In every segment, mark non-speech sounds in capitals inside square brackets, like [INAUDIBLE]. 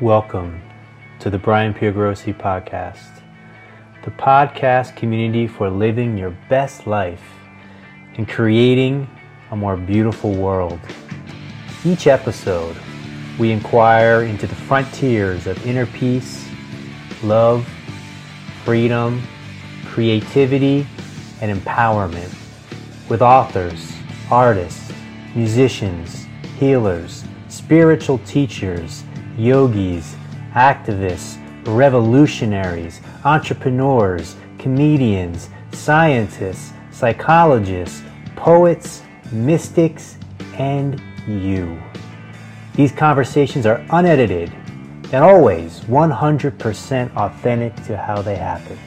Welcome to the Brian Piergrossi podcast, the podcast community for living your best life and creating a more beautiful world. Each episode, we inquire into the frontiers of inner peace, love, freedom, creativity, and empowerment with authors, artists, musicians, healers, spiritual teachers, yogis, activists, revolutionaries, entrepreneurs, comedians, scientists, psychologists, poets, mystics, and you. These conversations are unedited and always 100% authentic to how they happened.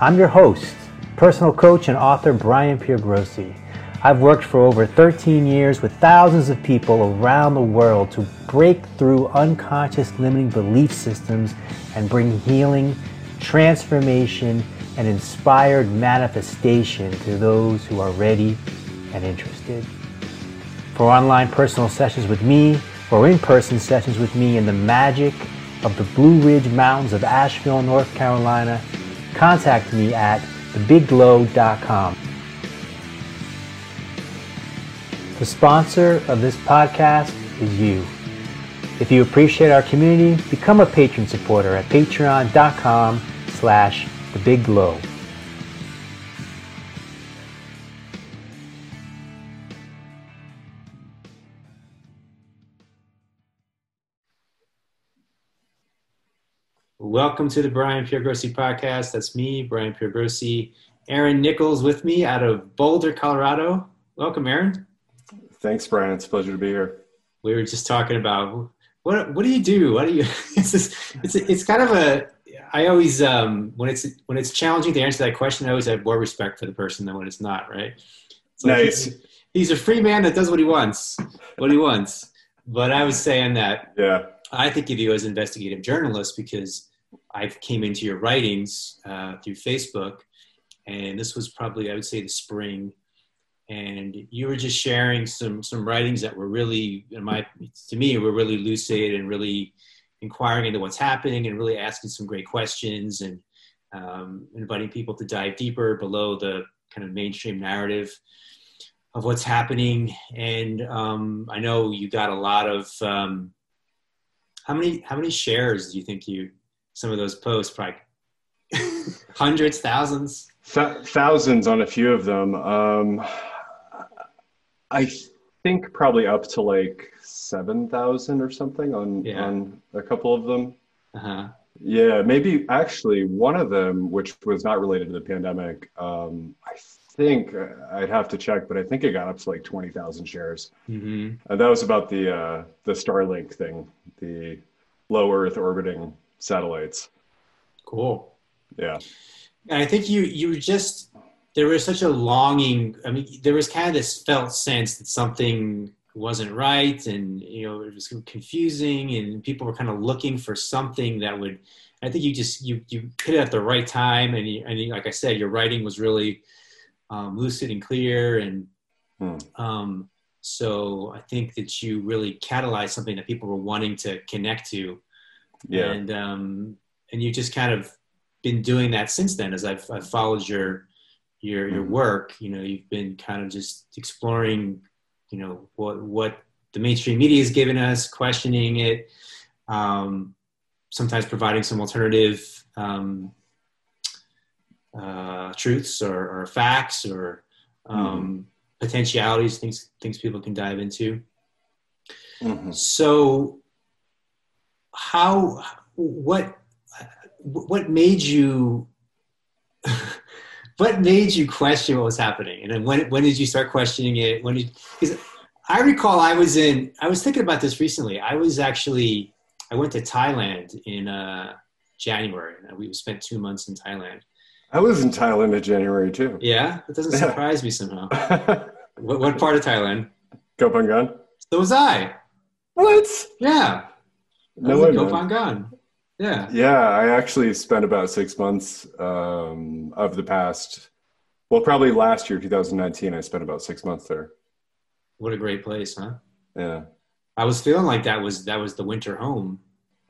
I'm your host, personal coach and author Brian Piergrossi. I've worked for over 13 years with thousands of people around the world to break through unconscious limiting belief systems and bring healing, transformation, and inspired manifestation to those who are ready and interested. For online personal sessions with me or in person sessions with me in the magic of the Blue Ridge Mountains of Asheville, North Carolina, contact me at thebigglow.com. The sponsor of this podcast is you. If you appreciate our community, become a patron supporter at patreon.com slash thebigglow. Welcome to the Brian Piergrossi podcast. That's me, Brian Piergrossi. Aaron Nichols with me out of Boulder, Colorado. Welcome, Aaron. Thanks, Brian. It's a pleasure to be here. We were just talking about what what do you do? What do you? [LAUGHS] It's just, it's it's kind of a. I always um, when it's when it's challenging to answer that question, I always have more respect for the person than when it's not. Right? It's nice. He's, he's a free man that does what he wants, what he wants. But I was saying that. Yeah. I think of you as an investigative journalist because I came into your writings uh, through Facebook, and this was probably I would say the spring and you were just sharing some some writings that were really in my to me were really lucid and really inquiring into what's happening and really asking some great questions and um, inviting people to dive deeper below the kind of mainstream narrative of what's happening. And um, i know you got a lot of um, how many how many shares do you think you some of those posts probably [LAUGHS] hundreds thousands? Th- thousands on a few of them. Um, I think probably up to like seven thousand or something on yeah. on a couple of them. Uh-huh. Yeah, maybe actually one of them, which was not related to the pandemic. Um, I think uh, I'd have to check, but I think it got up to like twenty thousand shares. Mm-hmm. And that was about the uh, the Starlink thing, the low Earth orbiting satellites. Cool. Yeah. And I think you you just there was such a longing. I mean, there was kind of this felt sense that something wasn't right, and you know, it was confusing, and people were kind of looking for something that would. I think you just you you hit it at the right time, and you, and you, like I said, your writing was really um, lucid and clear, and hmm. um, so I think that you really catalyzed something that people were wanting to connect to. Yeah. And um, and you just kind of been doing that since then as I've, I've followed your your your mm-hmm. work you know you've been kind of just exploring you know what what the mainstream media has given us questioning it um, sometimes providing some alternative um, uh, truths or, or, facts or um, mm-hmm. potentialities things things people can dive into mm-hmm. so how what what made you [LAUGHS] what made you question what was happening? And then when when did you start questioning it? When did because I recall I was in I was thinking about this recently. I was actually I went to Thailand in uh, January. We spent two months in Thailand. I was in Thailand in January too. Yeah, it doesn't surprise me somehow. [LAUGHS] what, what part of Thailand? Koh Phangan. So was I. What? Yeah. No way, Koh Phangan. Yeah. Yeah, I actually spent about six months um, of the past, well, probably last year, 2019, I spent about six months there. What a great place, huh? Yeah. I was feeling like that was that was the winter home.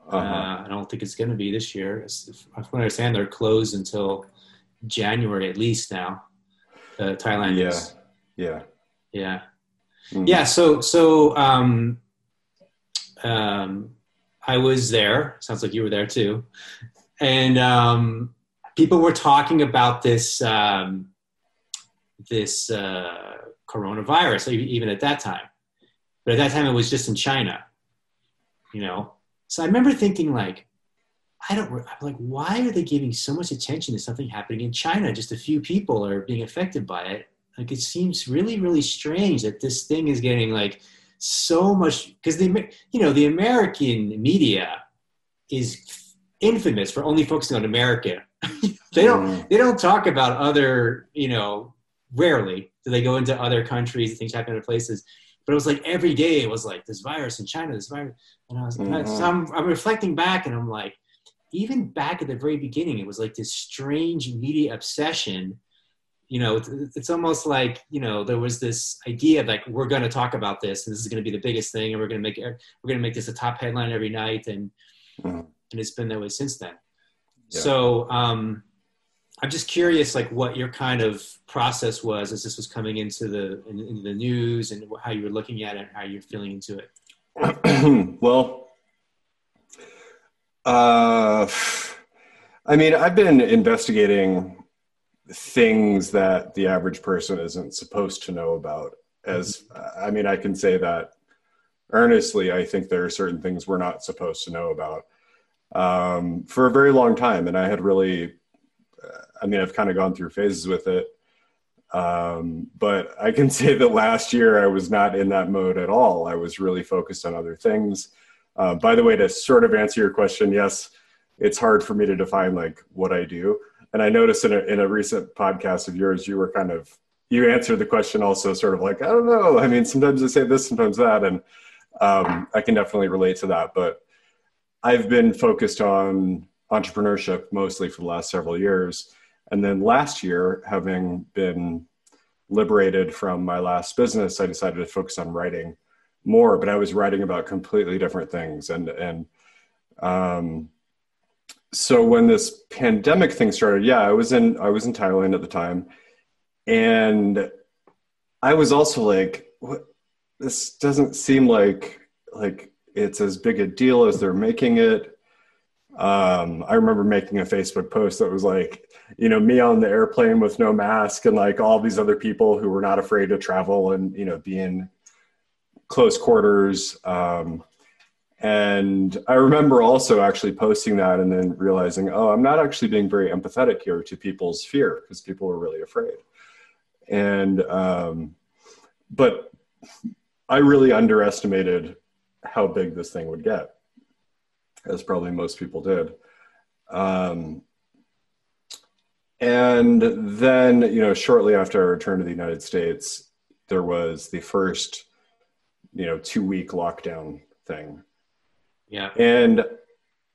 Uh-huh. Uh, I don't think it's going to be this year. As I understand, they're closed until January at least now. Uh, Thailand yeah. is. Yeah. Yeah. Mm-hmm. Yeah. So so um, um, I was there. Sounds like you were there too, and um, people were talking about this um, this uh, coronavirus even at that time. But at that time, it was just in China. You know, so I remember thinking like, I don't. I'm like, why are they giving so much attention to something happening in China? Just a few people are being affected by it. Like, it seems really, really strange that this thing is getting like so much because the you know the American media is infamous for only focusing on America. [LAUGHS] they don't mm. they don't talk about other you know rarely do they go into other countries things happen in other places but it was like every day it was like this virus in China this virus and I was mm-hmm. so I'm, I'm reflecting back and I'm like even back at the very beginning it was like this strange media obsession you know it's, it's almost like you know there was this idea like we're going to talk about this and this is going to be the biggest thing and we're going to make it we're going to make this a top headline every night and mm-hmm. and it's been that way since then yeah. so um i'm just curious like what your kind of process was as this was coming into the in, into the news and how you were looking at it and how you're feeling into it [CLEARS THROAT] well uh i mean i've been investigating things that the average person isn't supposed to know about as i mean i can say that earnestly i think there are certain things we're not supposed to know about um, for a very long time. And i had really uh, i mean i've kind of gone through phases with it um, but i can [LAUGHS] say that last year i was not in that mode at all. I was really focused on other things. Uh, by the way to sort of answer your question yes it's hard for me to define like what i do and I noticed in a, in a recent podcast of yours, you were kind of, you answered the question also sort of like, I don't know. I mean, sometimes I say this, sometimes that. And um, I can definitely relate to that. But I've been focused on entrepreneurship mostly for the last several years. And then last year, having been liberated from my last business, I decided to focus on writing more, but I was writing about completely different things. And, and, um, so when this pandemic thing started, yeah, I was in I was in Thailand at the time, and I was also like, what? This doesn't seem like like it's as big a deal as they're making it. Um, I remember making a Facebook post that was like, you know, me on the airplane with no mask, and like all these other people who were not afraid to travel and you know be in close quarters. Um, and I remember also actually posting that and then realizing, oh, I'm not actually being very empathetic here to people's fear because people were really afraid. And, um, but I really underestimated how big this thing would get, as probably most people did. Um, and then, you know, shortly after I returned to the United States, there was the first, you know, two week lockdown thing yeah. And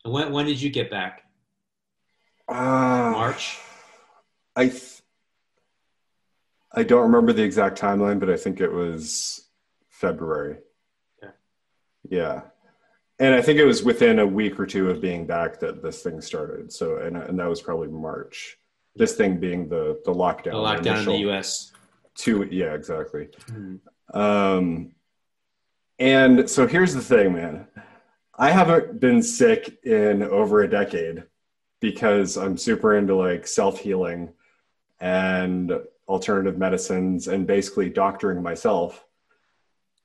when when did you get back? Uh, March. I th- I don't remember the exact timeline, but I think it was February. Yeah. Yeah. And I think it was within a week or two of being back that this thing started. So, and, and that was probably March. This thing being the the lockdown. The lockdown in the U.S. Two, yeah, exactly. Mm-hmm. Um, and so here's the thing, man. I haven't been sick in over a decade because I'm super into like self healing and alternative medicines and basically doctoring myself.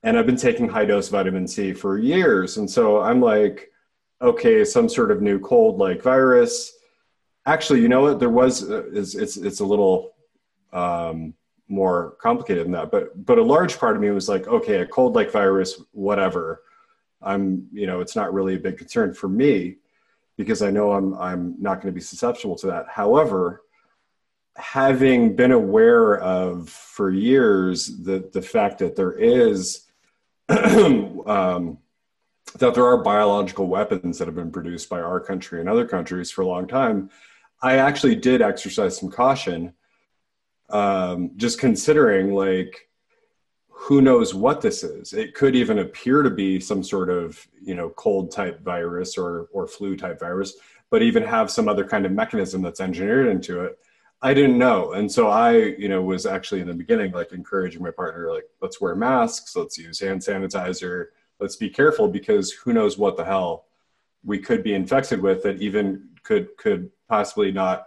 And I've been taking high dose vitamin C for years. And so I'm like, okay, some sort of new cold like virus. Actually, you know what? There was, uh, it's, it's, it's a little um, more complicated than that. But, but a large part of me was like, okay, a cold like virus, whatever I'm, you know, it's not really a big concern for me because I know I'm, I'm not going to be susceptible to that. However, having been aware of for years the, the fact that there is, [CLEARS THROAT] um, that there are biological weapons that have been produced by our country and other countries for a long time, I actually did exercise some caution, um, just considering like who knows what this is? It could even appear to be some sort of you know cold type virus or or flu type virus, but even have some other kind of mechanism that's engineered into it. I didn't know, and so I you know was actually in the beginning like encouraging my partner like let's wear masks, let's use hand sanitizer, let's be careful because who knows what the hell we could be infected with that even could could possibly not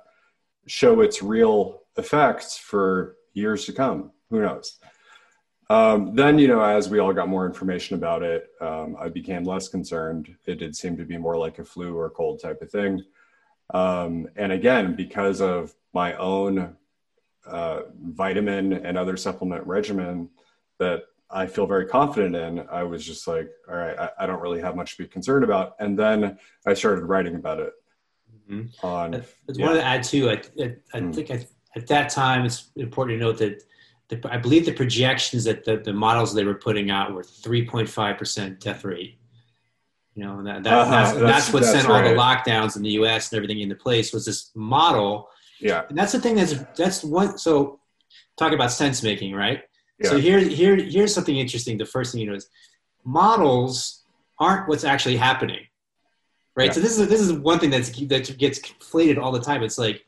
show its real effects for years to come. Who knows? Um, then, you know, as we all got more information about it, um, I became less concerned. It did seem to be more like a flu or cold type of thing. Um, and again, because of my own uh, vitamin and other supplement regimen that I feel very confident in, I was just like, all right, I, I don't really have much to be concerned about. And then I started writing about it. Mm-hmm. On, I, I yeah. wanted to add too. I, I, I mm. think I, at that time it's important to note that the, I believe the projections that the, the models they were putting out were 3.5% death rate. You know, that, that uh-huh. that's, that's, that's, what that's sent right. all the lockdowns in the U.S. and everything into place was this model. Yeah, and that's the thing. That's that's one. So, talk about sense making, right? Yeah. So here, here, here's something interesting. The first thing you know is models aren't what's actually happening, right? Yeah. So this is this is one thing that's that gets conflated all the time. It's like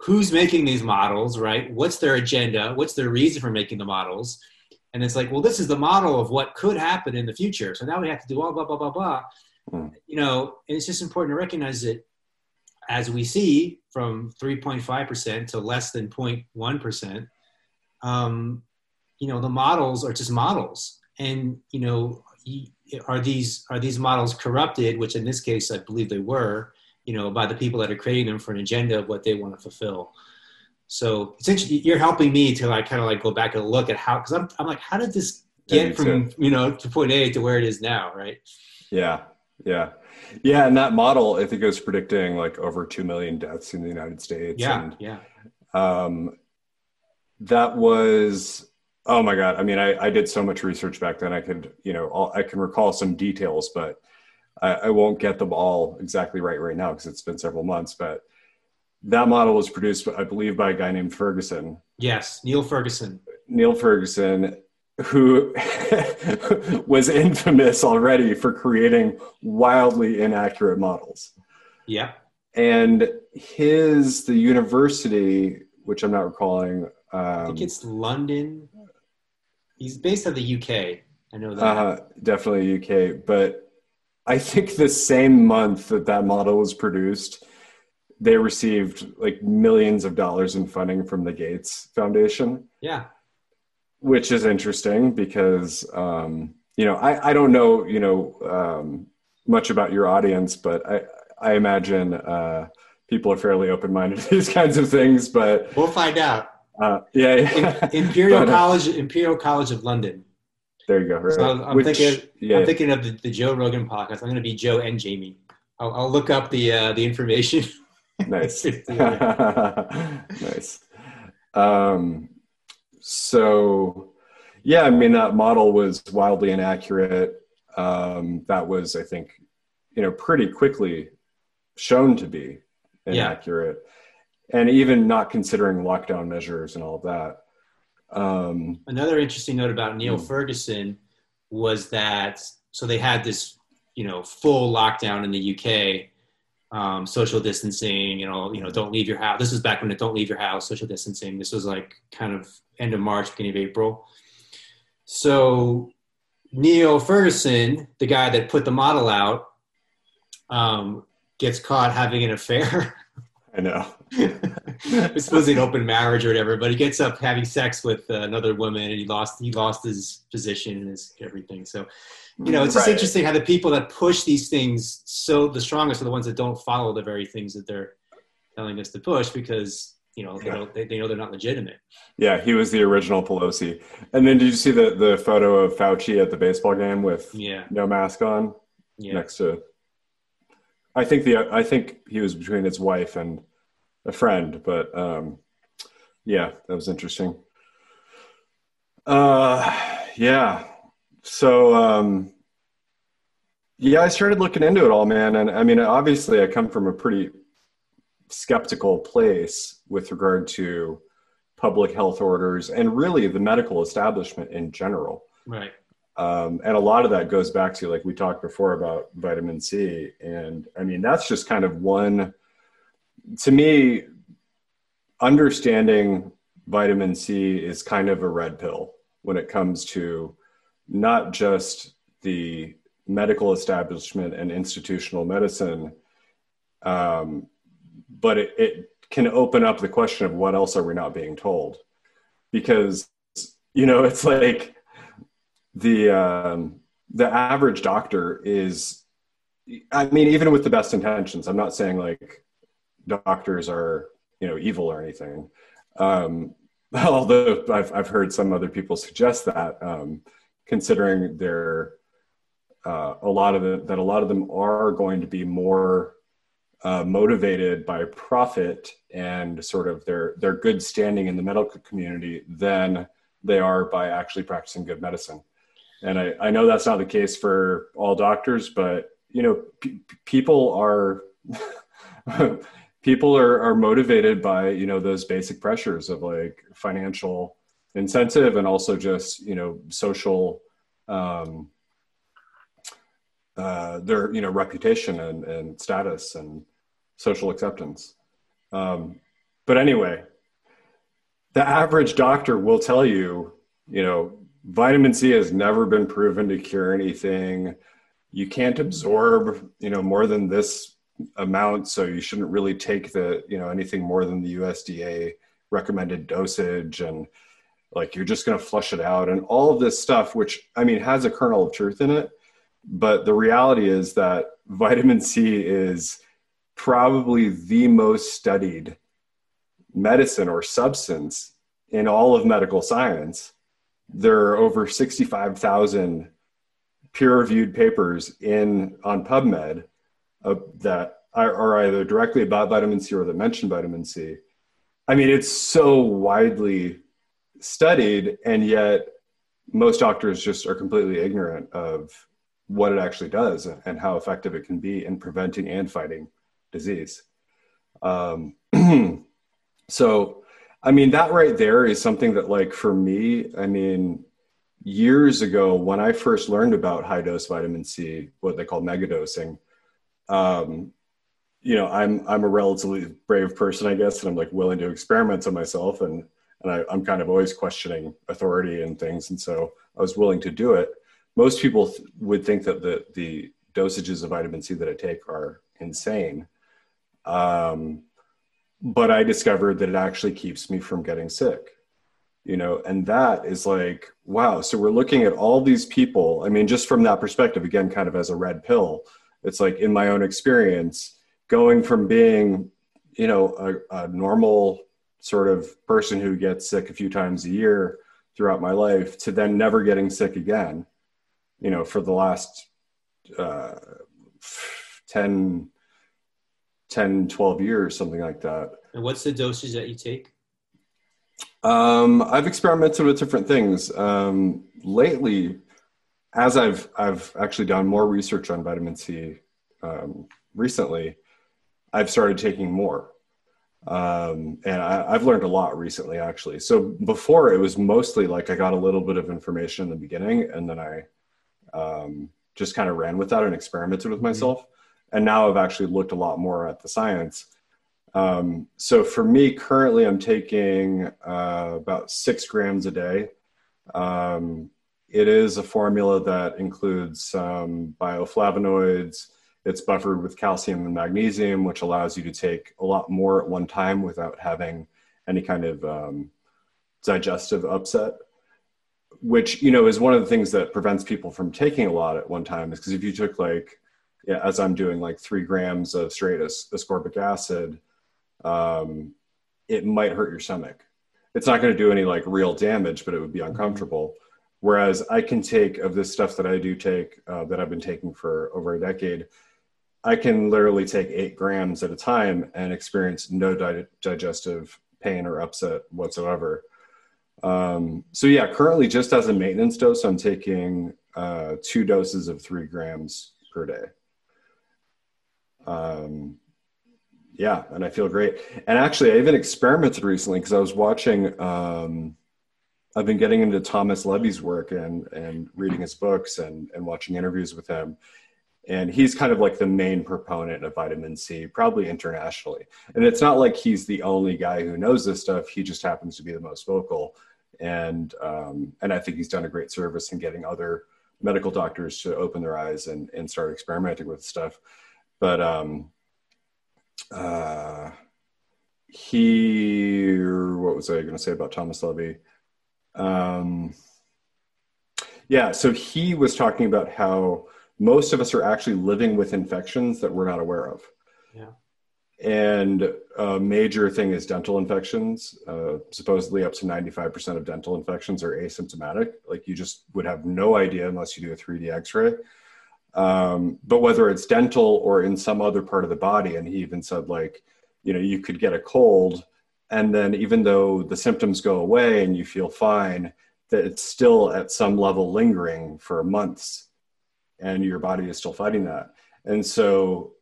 who's making these models, right? What's their agenda? What's their reason for making the models? And it's like, well, this is the model of what could happen in the future. So now we have to do all blah, blah, blah, blah. Mm. You know, and it's just important to recognize that as we see from 3.5% to less than 0.1%, um, you know, the models are just models. And, you know, are these, are these models corrupted, which in this case, I believe they were, you know, by the people that are creating them for an agenda of what they want to fulfill. So essentially, you're helping me to like kind of like go back and look at how because I'm I'm like, how did this get from you know to point A to where it is now, right? Yeah, yeah, yeah. And that model, I think, it was predicting like over two million deaths in the United States. Yeah, and, yeah. Um, that was oh my god. I mean, I I did so much research back then. I could you know all, I can recall some details, but I, I won't get them all exactly right right now because it's been several months, but that model was produced, I believe, by a guy named Ferguson. Yes, Neil Ferguson. Neil Ferguson, who [LAUGHS] was infamous already for creating wildly inaccurate models. Yeah. And his, the university, which I'm not recalling. Um, I think it's London. He's based out of the UK. I know that. Uh, definitely UK. But I think the same month that that model was produced, they received like millions of dollars in funding from the Gates Foundation. Yeah. Which is interesting because, um, you know, I, I don't know, you know, um, much about your audience, but I, I imagine uh, people are fairly open minded to these [LAUGHS] kinds of things, but we'll find out. Uh, yeah, yeah. Imperial [LAUGHS] but, uh, College, Imperial College of London. There you go. Right. So I'm Which, thinking. Yeah. I'm thinking of the, the, Joe Rogan podcast. I'm going to be Joe and Jamie. I'll, I'll look up the uh, the information. [LAUGHS] nice. [LAUGHS] nice. Um, so, yeah, I mean that model was wildly inaccurate. Um, that was, I think, you know, pretty quickly shown to be inaccurate, yeah. and even not considering lockdown measures and all of that. Um, Another interesting note about Neil hmm. Ferguson was that so they had this, you know, full lockdown in the UK, um, social distancing, you know, you know, don't leave your house. This is back when it don't leave your house, social distancing. This was like kind of end of March, beginning of April. So Neil Ferguson, the guy that put the model out, um, gets caught having an affair I know. [LAUGHS] [LAUGHS] it's supposedly an open marriage or whatever, but he gets up having sex with uh, another woman, and he lost he lost his position and his everything. So, you know, it's just right. interesting how the people that push these things so the strongest are the ones that don't follow the very things that they're telling us to push because you know yeah. they, they know they're not legitimate. Yeah, he was the original Pelosi. And then did you see the the photo of Fauci at the baseball game with yeah. no mask on yeah. next to I think the I think he was between his wife and a friend, but um, yeah, that was interesting. Uh, yeah. So um, yeah, I started looking into it all, man, and I mean, obviously, I come from a pretty skeptical place with regard to public health orders and really the medical establishment in general. Right. Um, and a lot of that goes back to like we talked before about vitamin C, and I mean that's just kind of one. To me, understanding vitamin C is kind of a red pill when it comes to not just the medical establishment and institutional medicine, um, but it, it can open up the question of what else are we not being told? Because, you know, [LAUGHS] it's like the, um, the average doctor is, I mean, even with the best intentions, I'm not saying like doctors are, you know, evil or anything. Um, [LAUGHS] although I've, I've heard some other people suggest that, um, considering their, uh, a lot of that a lot of them are going to be more uh, motivated by profit and sort of their their good standing in the medical community than they are by actually practicing good medicine. And I, I know that's not the case for all doctors, but you know, people are [LAUGHS] people are, are motivated by you know those basic pressures of like financial incentive and also just you know social um, uh, their you know reputation and, and status and social acceptance. Um, but anyway, the average doctor will tell you, you know, vitamin C has never been proven to cure anything. You can't absorb, you know, more than this amount, so you shouldn't really take the, you know, anything more than the USDA recommended dosage and like you're just going to flush it out and all of this stuff which I mean has a kernel of truth in it, but the reality is that [LAUGHS] vitamin C is probably the most studied medicine or substance in all of medical science. There are over 65,000 peer-reviewed papers in on PubMed uh, that are, either directly about vitamin C or that mention vitamin C. I mean, it's so widely studied, and yet most doctors just are completely ignorant of what it actually does and how effective it can be in preventing and fighting disease. Um, [CLEARS THROAT] so, I mean, that right there is something that, like, for me, I mean, years ago when I first learned about high dose vitamin C, what they call megadosing, um, you know, I'm I'm a relatively brave person, I guess, and I'm like willing to experiment on myself, and and I, I'm kind of always questioning authority and things, and so I was willing to do it. Most people th- would think that the the dosages of vitamin C that I take are insane, um, but I discovered that it actually keeps me from getting sick, you know, and that is like, wow. So we're looking at all these people. I mean, just from that perspective, again, kind of as a red pill, it's like in my own experience, going from being, you know, a, a normal sort of person who gets sick a few times a year throughout my life to then never getting sick again, you know, for the last uh, 10, 10, 12 years, something like that. And what's the dosage that you take? Um, I've experimented with different things. Um, lately, as I've I've actually done more research on vitamin C um, recently, I've started taking more, um, and I, have learned a lot recently. Actually, so before it was mostly like I got a little bit of information in the beginning, and then I um, just kind of ran with that and experimented with mm-hmm. myself and now I've actually looked a lot more at the science. Um, so for me, currently, I'm taking uh, about six grams a day. Um, it is a formula that includes some bioflavonoids. It's buffered with calcium and magnesium, which allows you to take a lot more at one time without having any kind of um, digestive upset. Which you know is one of the things that prevents people from taking a lot at one time. Is because if you took like yeah, as I'm doing like three grams of straight ascorbic acid, um, it might hurt your stomach. It's not going to do any like real damage, but it would be mm-hmm. Whereas I can take of this stuff that I do take uh, that I've been taking for over a decade, I can literally take eight grams at a time and experience no di- digestive pain or upset whatsoever. Um, so yeah, currently just as a maintenance dose, I'm taking uh, two doses of three grams per day um, yeah, and I feel great. And actually, I even experimented recently because I was watching um, I've been getting into Thomas Levy's work and and reading his books and and watching interviews with him. And he's kind of like the main proponent of vitamin C, probably internationally. And it's not like he's the only guy who knows this stuff. He just happens to be the most vocal. And um, and I think he's done a great service in getting other medical doctors to open their eyes and, and start experimenting with stuff. But um, uh, he, what was I going to say about Thomas Levy? Um, yeah, so he was talking about how most of us are actually living with infections that we're not aware of. Yeah. And a major thing is dental infections. Uh, supposedly, up to 95% of dental infections are asymptomatic. Like you just would have no idea unless you do a 3D x ray. Um, but whether it's dental or in some other part of the body, and he even said, like, you know, you could get a cold, and then even though the symptoms go away and you feel fine, that it's still at some level lingering for months, and your body is still fighting that. And so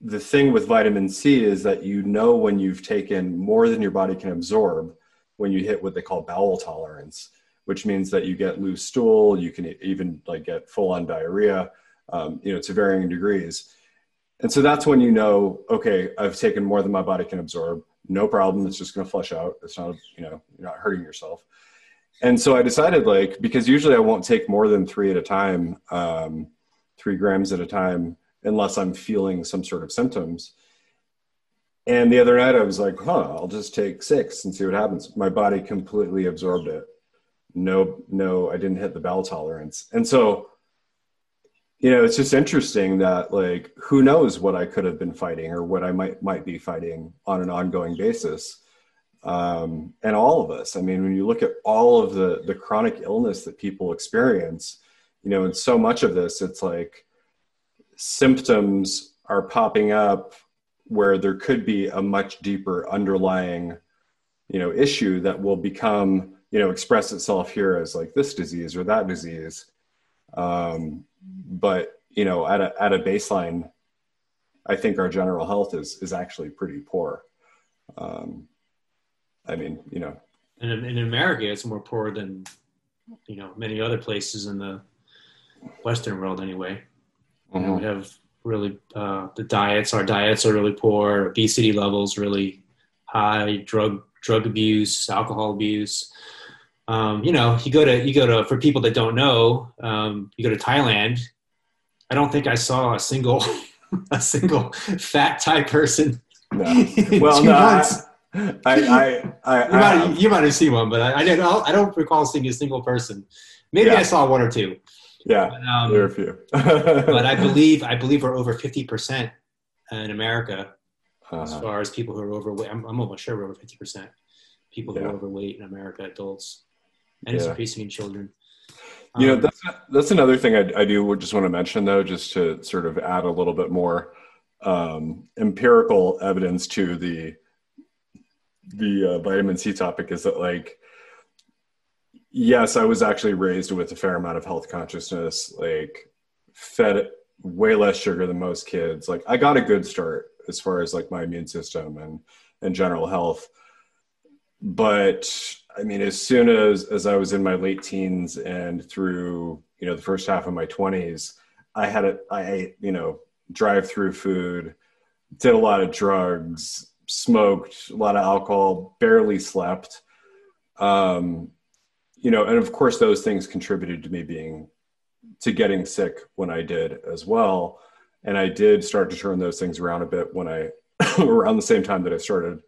the thing with vitamin C is that you know when you've taken more than your body can absorb when you hit what they call bowel tolerance, which means that you get loose stool, you can even like get full on diarrhea, um, you know, to varying degrees. And so that's when you know, okay, I've taken more than my body can absorb. No problem. It's just going to flush out. It's not, you know, you're not hurting yourself. And so I decided, like, because usually I won't take more than three at a time, um, three grams at a time unless I'm feeling some sort of symptoms. And the other night I was like, huh, I'll just take six and see what happens. My body completely absorbed it. No, no, I didn't hit the bowel tolerance. And so, you know, it's just interesting that like who knows what I could have been fighting or what I might might be fighting on an ongoing basis. Um, and all of us. I mean, when you look at all of the the chronic illness that people experience, you know, and so much of this, it's like symptoms are popping up where there could be a much deeper underlying you know issue that will become you know express itself here as like this disease or that disease um, but you know at a at a baseline i think our general health is is actually pretty poor um, i mean you know and in, in america it's more poor than you know many other places in the western world anyway Mm-hmm. You know, we have really uh, the diets. Our diets are really poor. Obesity levels really high. Drug drug abuse, alcohol abuse. Um, you know, you go to you go to for people that don't know, um, you go to Thailand. I don't think I saw a single [LAUGHS] a single fat Thai person. No. [LAUGHS] Well, no. I, I, I, [LAUGHS] you, might, you might have seen one, but I, I, don't. I don't recall seeing a single person. Maybe yeah. I saw one or two. Yeah, but, um, there are a few. but I believe I believe we're over fifty percent in America uh-huh. as far as people who are overweight. I'm, I'm almost sure we're over fifty percent people who yeah. are overweight in America, adults, and it's increasing in children. You know, um, that's that's another thing I, I do just want to mention though, just to sort of add a little bit more um, empirical evidence to the the uh, vitamin C topic is that like yes, I was actually raised with a fair amount of health consciousness, like fed way less sugar than most kids. Like I got a good start as far as like my immune system and and general health. But I mean, as soon as as I was in my late teens and through you know the first half of my twenties, I had a I you know drive through food, did a lot of drugs, smoked a lot of alcohol, barely slept. Um, you know, and of course, those things contributed to me being to getting sick when I did as well. And I did start to turn those things around a bit when I, [LAUGHS] around the same time that I started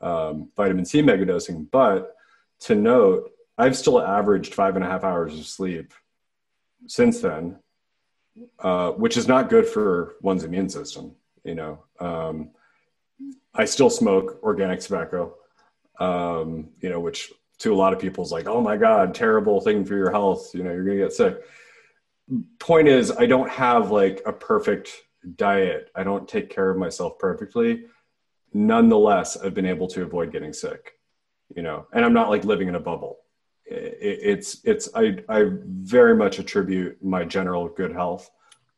um, vitamin C megadosing. But to note, I've still averaged five and a half hours of sleep since then, uh, which is not good for one's immune system. You know, um, I still smoke organic tobacco, um, you know, which to a lot of people is like, oh my God, terrible thing for your health. You know, you're going to get sick. Point is, I don't have like a perfect diet. I don't take care of myself perfectly. Nonetheless, I've been able to avoid getting sick, you know, and I'm not like living in a bubble. It's, it's, I, I very much attribute my general good health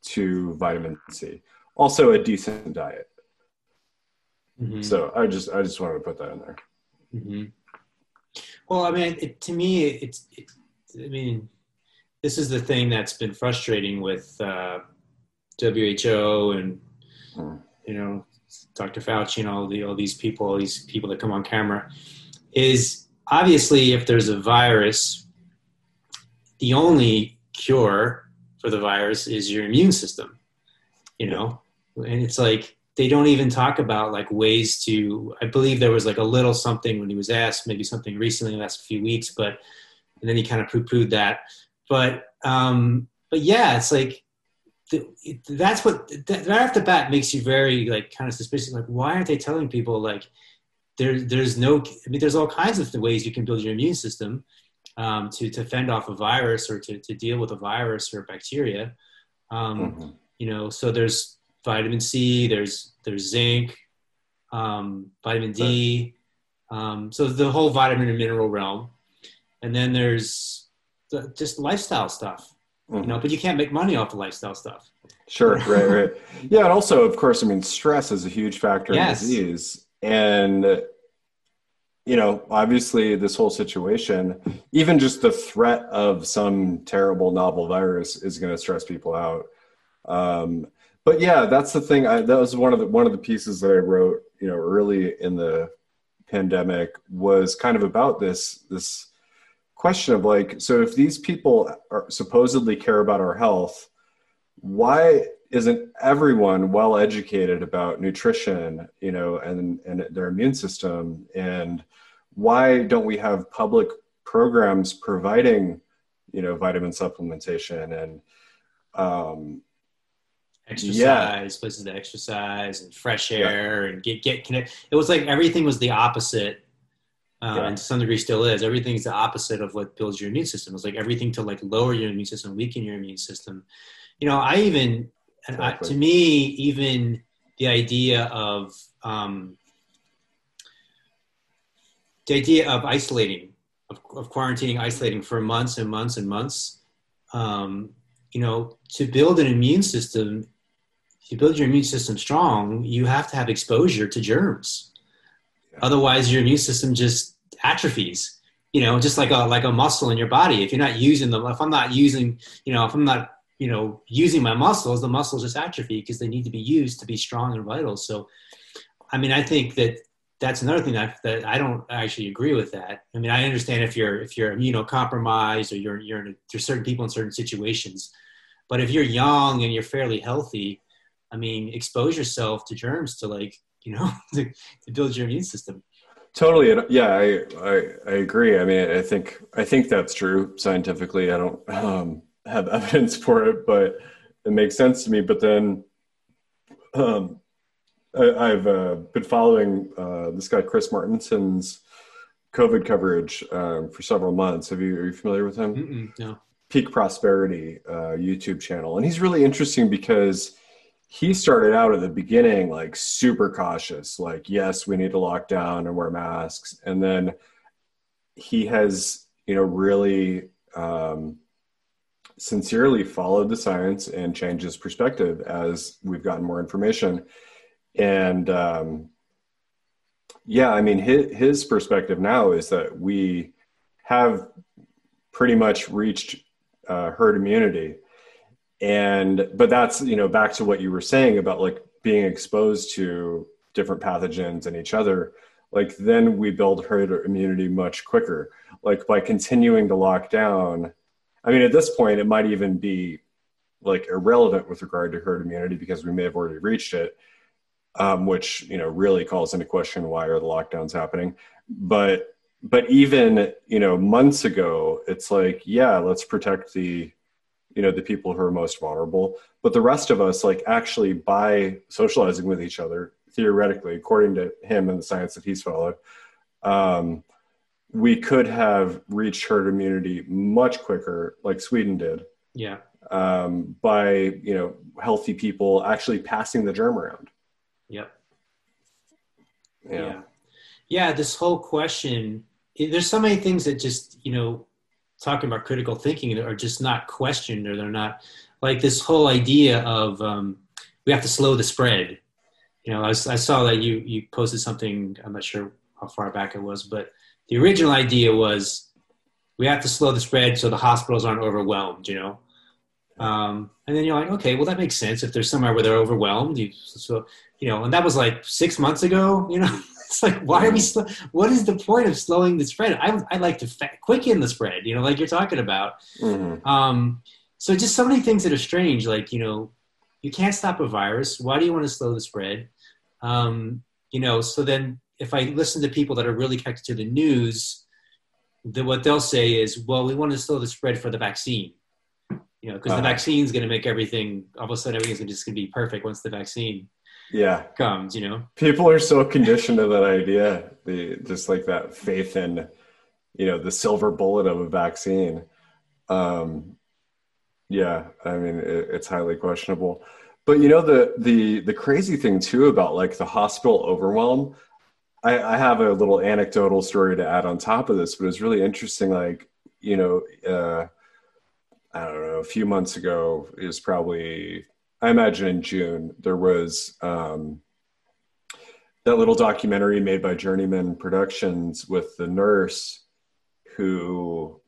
to vitamin C. Also, a decent diet. Mm-hmm. So I just, I just wanted to put that in there. Mm-hmm. Well, I mean, it, to me, it's. It, I mean, this is the thing that's been frustrating with uh, WHO and hmm. you know Dr. Fauci and all the all these people, all these people that come on camera, is obviously if there's a virus, the only cure for the virus is your immune system. You know, and it's like they don't even talk about like ways to i believe there was like a little something when he was asked maybe something recently in the last few weeks but and then he kind of poo-pooed that but um but yeah it's like that's what that, right off the bat makes you very like kind of suspicious like why aren't they telling people like there there's no i mean there's all kinds of ways you can build your immune system um, to to fend off a virus or to, to deal with a virus or bacteria um, mm-hmm. you know so there's vitamin C, there's there's zinc, um, vitamin D. Um, so the whole vitamin and mineral realm, and then there's the, just lifestyle stuff. Mm-hmm. You know, but you can't make money off the lifestyle stuff. Sure, right, right. [LAUGHS] Yeah, and also, of course, I mean, stress is a huge factor yes. in disease, and you know, obviously, this whole situation, even just the threat of some terrible novel virus, is going to stress people out. Um, but yeah, that's the thing. I, that was one of the one of the pieces that I wrote, you know, early in the pandemic was kind of about this this question of like, so if these people are supposedly care about our health, why isn't everyone well educated about nutrition, you know, and and their immune system, and why don't we have public programs providing, you know, vitamin supplementation and um, exercise, yeah. places to exercise and fresh air yeah. and get get connect. It was like everything was the opposite, uh, yeah. and to some degree still is. Everything's the opposite of what builds your immune system. It's like everything to like lower your immune system, weaken your immune system. You know, I even exactly. I, to me even the idea of um, the idea of isolating, of, of quarantining, isolating for months and months and months. Um, you know, to build an immune system to build your immune system strong, you have to have exposure to germs. Yeah. Otherwise, your immune system just atrophies. You know, just like a like a muscle in your body. If you're not using them, if I'm not using, you know, if I'm not, you know, using my muscles, the muscles just atrophy because they need to be used to be strong and vital. So, I mean, I think that that's another thing that, that I don't actually agree with that. I mean, I understand if you're if you're immunocompromised or you're you're in a, there's certain people in certain situations, but if you're young and you're fairly healthy, I mean, expose yourself to germs to like, you know, [LAUGHS] to, to build your immune system. Totally. Yeah, I, I, I agree. I mean, I think, I think that's true scientifically. I don't um, have [LAUGHS] evidence for it, but it makes sense to me. But then um, I, have uh, been following uh, this guy, Chris Martenson's COVID coverage um, for several months. Have you, are you familiar with him? Mm-mm, no. Peak Prosperity uh, YouTube channel. And he's really interesting because he started out at the beginning like super cautious like yes we need to lock down and wear masks and then he has you know really um, sincerely followed the science and changed his perspective as we've gotten more information. And um, yeah i mean his, his perspective now is that we have pretty much reached uh, herd immunity. And but that's you know back to what you were saying about like being exposed to different pathogens and each other like then we build herd immunity much quicker. Like by continuing to lock down i mean at this point it might even be like irrelevant with regard to herd immunity because we may have already reached it um, which you know really calls into question why are the lockdowns happening. But but even you know months ago it's like yeah let's protect the you know the people who are most vulnerable. But the rest of us like actually by socializing with each other theoretically according to him and the science that he's followed um, we could have reached herd immunity much quicker like sweden did yeah um, by you know healthy people actually passing the germ around yep yeah yeah, yeah this whole question there's so many things that just you know talking about critical thinking are just not questioned or they're not like this whole idea of um, we have to slow the spread. You know, I, I, saw that you you posted something. I'm not sure how far back it was, but the original idea was we have to slow the spread so the hospitals aren't overwhelmed, you know. Um, and then you're like, okay, well that makes sense. If there's somewhere where they're overwhelmed, you, so you know, and that was like six months ago. You know, [LAUGHS] it's like why are we? Sl- what is the point of slowing the spread? I I like to fa- quicken the spread. You know, like you're talking about. Mm-hmm. Um, so just so many things that are strange. Like you know, you can't stop a virus. Why do you want to slow the spread? Um, you know, so then if I listen to people that are really connected to the news, the, what they'll say is, well, we want to slow the spread for the vaccine. You know, because the uh-huh. vaccine is going to make everything, all of a sudden, everything's just going to be perfect once the vaccine yeah comes, you know? People are so conditioned to that idea. The, just like that faith in, you know, the silver bullet of a vaccine. Um, yeah, I mean, it, it's highly questionable. But you know the the the crazy thing too about like the hospital overwhelm. I, I have a little anecdotal story to add on top of this, but it's really interesting. Like you know, uh, I don't know, a few months ago is probably I imagine in June there was um, that little documentary made by Journeyman Productions with the nurse who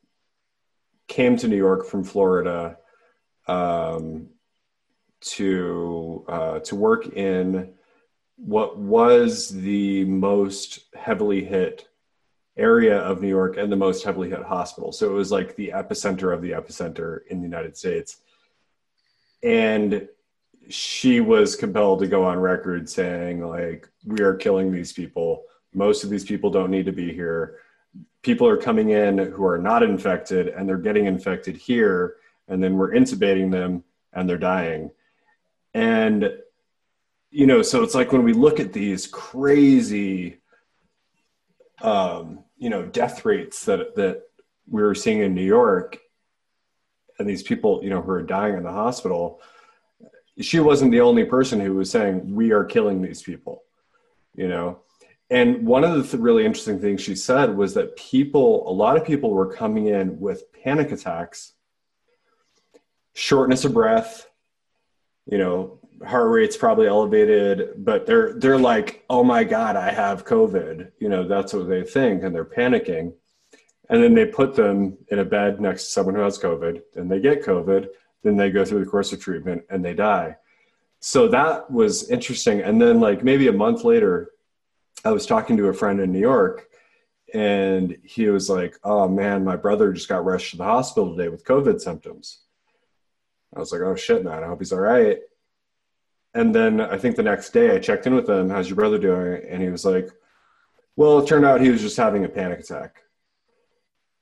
came to New York from Florida um, to uh, to work in what was the most heavily hit area of New York and the most heavily hit hospital. So it was like the epicenter of the epicenter in the United States. And she was compelled to go on record saying like we are killing these people. Most of these people don't need to be here. People are coming in who are not infected and they're getting infected here and then we're intubating them and they're dying. And, you know, so it's like when we look at these crazy, um, you know, death rates that, that we were seeing in New York and these people, you know, who are dying in the hospital, she wasn't the only person who was saying, we are killing these people, you know? And one of the th- really interesting things she said was that people, a lot of people were coming in with panic attacks, shortness of breath, you know heart rate's probably elevated but they're they're like oh my god i have covid. You know that's what they think and they're panicking. And then they put them in a bed next to someone who has covid and they get covid then they go through the course of treatment and they die. So that was interesting. And then like maybe a month later i was talking to a friend in new york and he was like oh man my brother just got rushed to the hospital today with covid symptoms. I was like, oh shit, man, I hope he's all right. And then I think the next day I checked in with him, how's your brother doing? And he was like, well, it turned out he was just having a panic attack.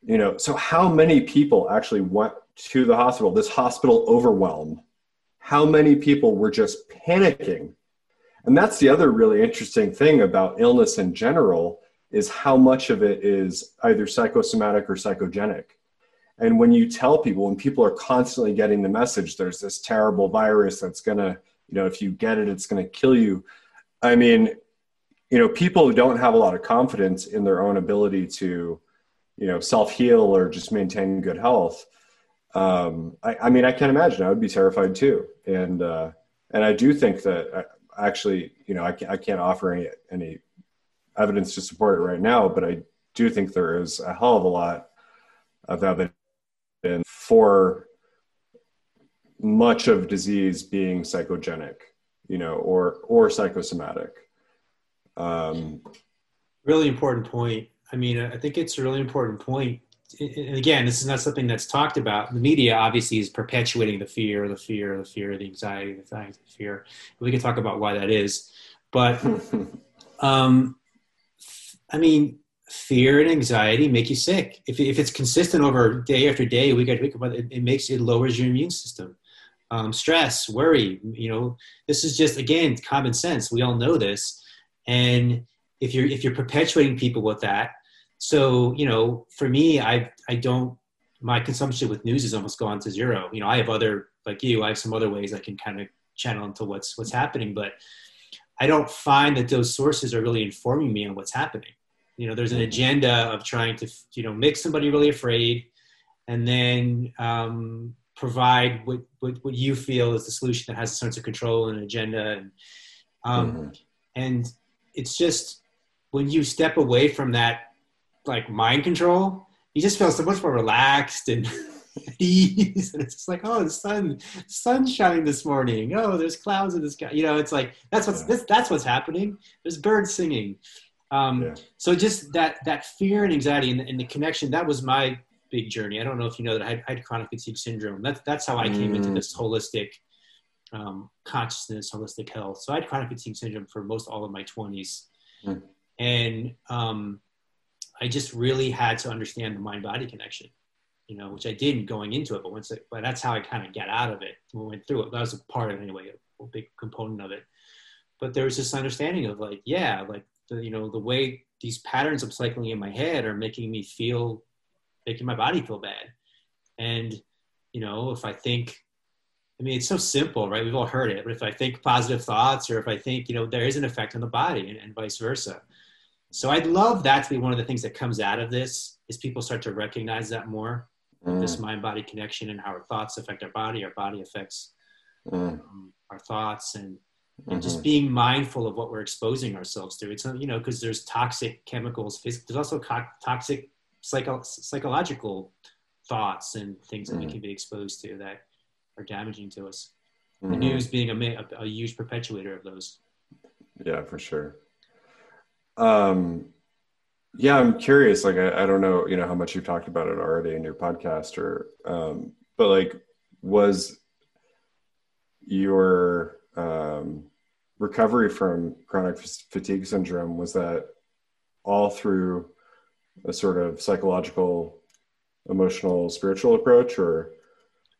You know, so how many people actually went to the hospital, this hospital overwhelm? How many people were just panicking? And that's the other really interesting thing about illness in general is how much of it is either psychosomatic or psychogenic and when you tell people, when people are constantly getting the message, there's this terrible virus that's going to, you know, if you get it, it's going to kill you. I mean, you know, people who don't have a lot of confidence in their own ability to, you know, self heal or just maintain good health. Um, I, I, mean, I can't imagine I would be terrified too. And, uh, and I do think that I, uh, actually, you know, I can't, I can't offer any, any evidence to support it right now, but I do think there is a hell of a lot of evidence for much of disease being psychogenic, you know, or or psychosomatic. Um, really important point. I mean, I think it's a really important point. And again, this is not something that's talked about. The media obviously is perpetuating the fear, the fear, the fear, the anxiety, the anxiety, the fear. We can talk about why that is, but [LAUGHS] um, I mean, fear and anxiety make you sick. If, if it's consistent over day after day, week after week, it, it makes it lowers your immune system. Um, stress, worry, you know, this is just again common sense. We all know this, and if you're if you're perpetuating people with that, so you know, for me, I I don't my consumption with news is almost gone to zero. You know, I have other like you, I have some other ways I can kind of channel into what's what's happening, but I don't find that those sources are really informing me on what's happening you know there's an agenda of trying to you know make somebody really afraid and then um, provide what, what, what you feel is the solution that has a sense of control and an agenda and um, mm-hmm. and it's just when you step away from that like mind control, you just feel so much more relaxed and [LAUGHS] at ease. And it's just like, oh, the sun, sun's shining this morning. Oh, there's clouds in the sky. You know, it's like that's what's yeah. this, that's what's happening. There's birds singing. Um, yeah. So just that that fear and anxiety and, and, the connection that was my big journey. I don't know if you know that I had, I had chronic fatigue syndrome. That's that's how I came mm. into this holistic um, consciousness, holistic health. So I had chronic fatigue syndrome for most all of my 20s. Mm. And um, I just really had to understand the mind body connection, you know, which I didn't going into it, but once, I, but that's how I kind of got out of it we went through it. That was a part of it anyway, a, a big component of it. But there was this understanding of like, yeah, like the, you know, the way these patterns of cycling in my head are making me feel, making my body feel bad. And, you know, if I think I mean, it's so simple, right? We've all heard it. But if I think positive thoughts or if I think, you know, there is an effect on the body and, and vice versa. So I'd love that to be one of the things that comes out of this is people start to recognize that more, mm. this mind body connection and how our thoughts affect our body, our body affects mm. um, our thoughts and, and mm-hmm. just being mindful of what we're exposing ourselves to. It's, you know, because there's toxic chemicals, there's also co- toxic psycho- psychological thoughts and things that mm. we can be exposed to that are damaging to us. Mm-hmm. The news being a, a, a, huge perpetuator of those. Yeah, for sure. Um, yeah, I'm curious. Like, I, I don't know, you know, how much you've talked about it already in your podcast, or, um, but like, was your um, recovery from chronic fatigue syndrome was that all through a sort of psychological, emotional, spiritual approach, or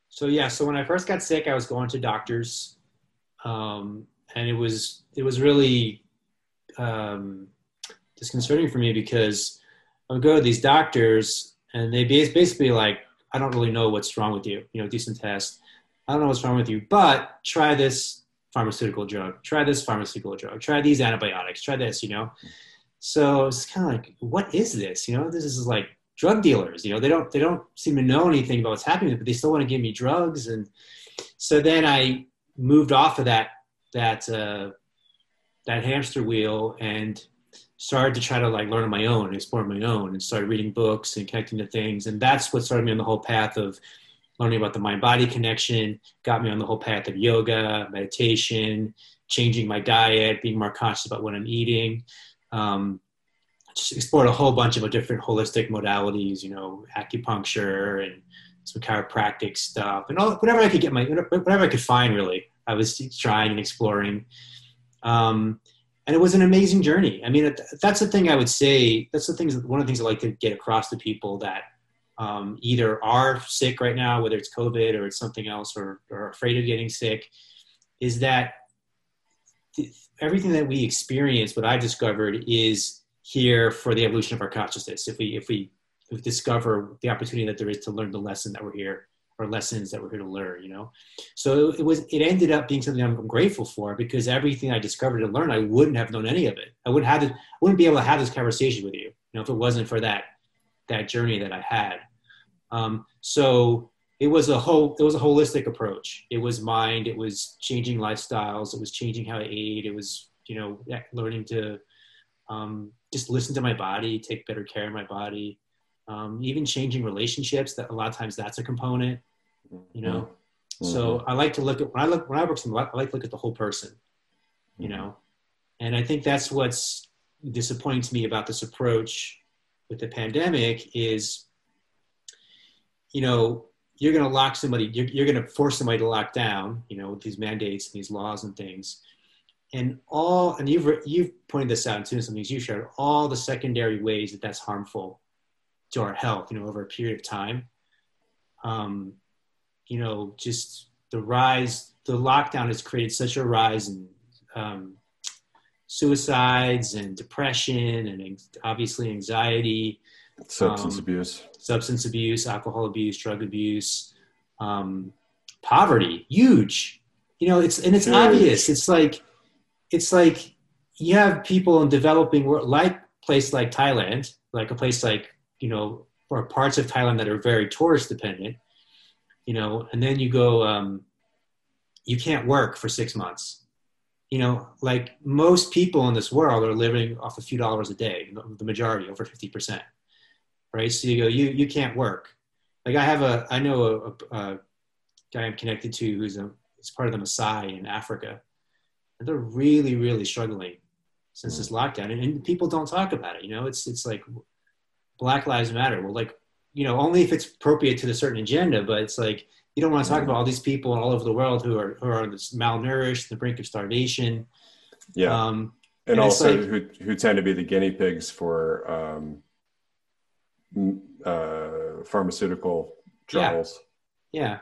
so yeah, so when I first got sick, I was going to doctors, um, and it was it was really um, disconcerting for me because I would go to these doctors, and they basically like, I don't really know what's wrong with you. You know, decent test. I don't know what's wrong with you, but try this pharmaceutical drug. Try this pharmaceutical drug. Try these antibiotics. Try this. You know. So it's kind of like, what is this? You know, this is like drug dealers. You know, they don't they don't seem to know anything about what's happening, but they still want to give me drugs. And so then I moved off of that that uh, that hamster wheel and started to try to like learn on my own, explore on my own, and started reading books and connecting to things. And that's what started me on the whole path of learning about the mind body connection. Got me on the whole path of yoga, meditation, changing my diet, being more conscious about what I'm eating. Um, just explored a whole bunch of different holistic modalities, you know, acupuncture and some chiropractic stuff and all, whatever I could get my, whatever I could find really, I was trying and exploring. Um, and it was an amazing journey. I mean, that's the thing I would say, that's the things, one of the things I like to get across to people that um, either are sick right now, whether it's COVID or it's something else, or, or afraid of getting sick, is that everything that we experience, what I've discovered is here for the evolution of our consciousness. If we if we, if discover the opportunity that there is to learn the lesson that we're here or lessons that we're here to learn you know? So it was it ended up being something i'm grateful for because everything i discovered and learned i wouldn't have known any of it. I wouldn't have to, wouldn't be able to have this conversation with you you know if it wasn't for that that journey that i had. Um, so it was a whole it was a holistic approach it was mind it was changing lifestyles it was changing how i ate it was you know learning to um, just listen to my body, take better care of my body, um, even changing relationships. That a lot of times that's a component, you know. Mm-hmm. So I like to look at when I look when I work some, I like to look at the whole person, you mm-hmm. know, and I think that's what's disappointing to me about this approach with the pandemic is, you know, you're going to lock somebody, you're, you're going to force somebody to lock down, you know, with these mandates and these laws and things. And all and you've you've pointed this out too in some things you shared all the secondary ways that that's harmful to our health you know over a period of time. Um, you know just the rise the lockdown has created such a rise in um, suicides and depression and obviously anxiety substance um, abuse substance abuse alcohol abuse drug abuse um, poverty huge you know it's and it's huge. obvious it's like it's like you have people in developing world, like place like Thailand, like a place like you know, or parts of Thailand that are very tourist dependent, you know, and then you go, um, you can't work for six months. You know, like most people in this world are living off a few dollars a day, the majority, over 50%. Right? So you go, you you can't work. Like I have a, I know a, a, guy I'm connected to who's a, is part of the Maasai in Africa, and they're really really struggling since this lockdown, and, and people don't talk about it. You know, it's it's like Black Lives Matter. Well, like you know, only if it's appropriate to the certain agenda, but it's like you don't want to talk about all these people all over the world who are who are malnourished, the brink of starvation. Yeah. Um, and, and also like, who who tend to be the guinea pigs for um, uh, pharmaceutical trials. Yeah. yeah.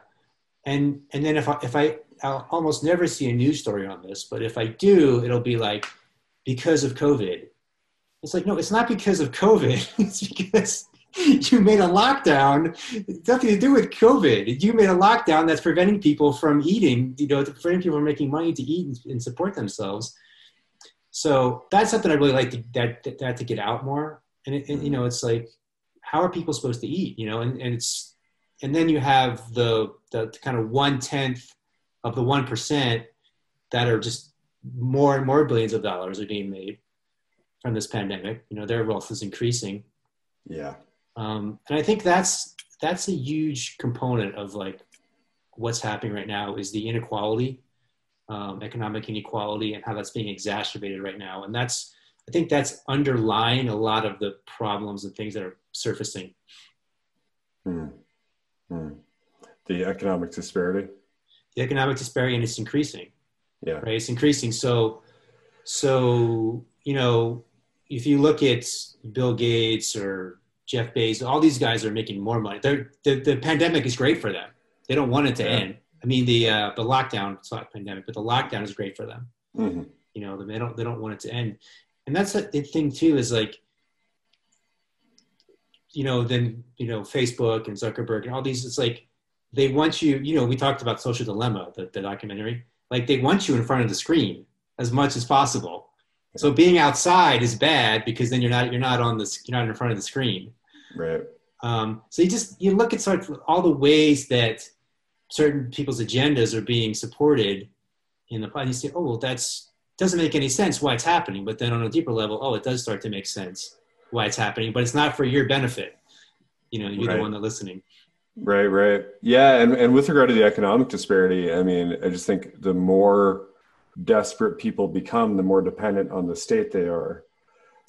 And and then if I if I I'll almost never see a news story on this, but if I do, it'll be like because of COVID. It's like no, it's not because of COVID. [LAUGHS] it's because you made a lockdown. It's nothing to do with COVID. You made a lockdown that's preventing people from eating. You know, preventing people from making money to eat and, and support themselves so that's something I really like to, that, that to get out more. And, it, and, you know, it's like, how are people supposed to eat? You know, and, and it's, and then you have the, the kind of one tenth of the 1% that are just more and more billions of dollars are being made from this pandemic. You know, their wealth is increasing. Yeah. Um, and I think that's, that's a huge component of like what's happening right now is the inequality um, economic inequality and how that's being exacerbated right now. And that's, I think that's underlying a lot of the problems and things that are surfacing. Hmm. Hmm. The economic disparity. The economic disparity, and it's increasing. Yeah. Right. It's increasing. So, so you know, if you look at Bill Gates or Jeff Bezos, all these guys are making more money. They're, the the pandemic is great for them. They don't want it to yeah. end. I mean, the uh, the lockdown, it's not pandemic, but the lockdown is great for them. Mm-hmm. You know, they don't they don't want it to end, and that's the thing too. Is like, you know, then you know, Facebook and Zuckerberg and all these. It's like they want you. You know, we talked about Social Dilemma, the, the documentary. Like they want you in front of the screen as much as possible. So being outside is bad because then you're not you're not on this you're not in front of the screen. Right. Um, so you just you look at sort of all the ways that certain people's agendas are being supported in the and you say, oh well, that's doesn't make any sense why it's happening. But then on a deeper level, oh, it does start to make sense why it's happening, but it's not for your benefit. You know, you're right. the one that listening. Right, right. Yeah, and, and with regard to the economic disparity, I mean, I just think the more desperate people become, the more dependent on the state they are.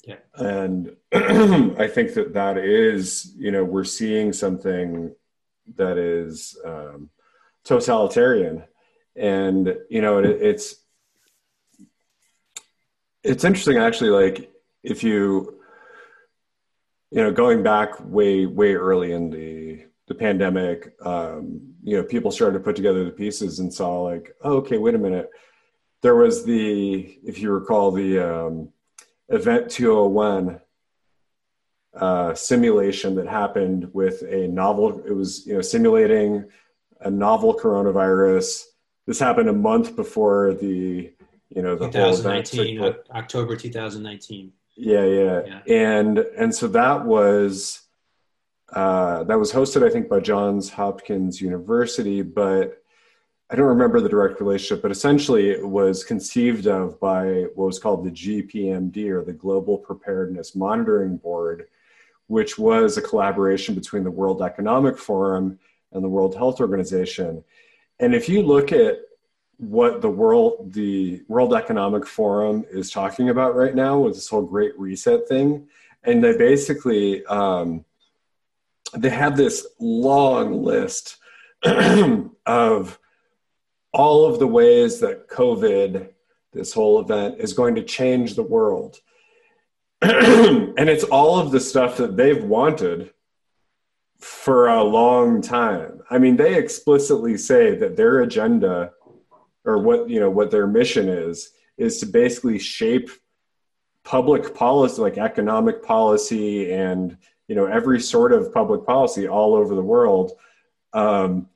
Yeah. And [CLEARS THROAT] I think that that is, you know, we're seeing something that is um, totalitarian and you know it, it's it's interesting actually like if you you know going back way way early in the the pandemic um, you know people started to put together the pieces and saw like oh, okay wait a minute there was the if you recall the um, event 201 uh, simulation that happened with a novel it was you know simulating a novel coronavirus. This happened a month before the, you know, the 2019, whole event October 2019. Yeah, yeah, yeah, and and so that was uh, that was hosted, I think, by Johns Hopkins University, but I don't remember the direct relationship. But essentially, it was conceived of by what was called the GPMB or the Global Preparedness Monitoring Board, which was a collaboration between the World Economic Forum and the World Health Organization. And if you look at what the world the World Economic Forum is talking about right now with this whole Great Reset thing, and they basically um, they have this long list [CLEARS THROAT] of all of the ways that COVID, this whole event, is going to change the world. [CLEARS THROAT] and it's all of the stuff that they've wanted for a long time. I mean, they explicitly say that their agenda or what, you know, what their mission is is to basically shape public policy like economic policy and, you know, every sort of public policy all over the world. Um,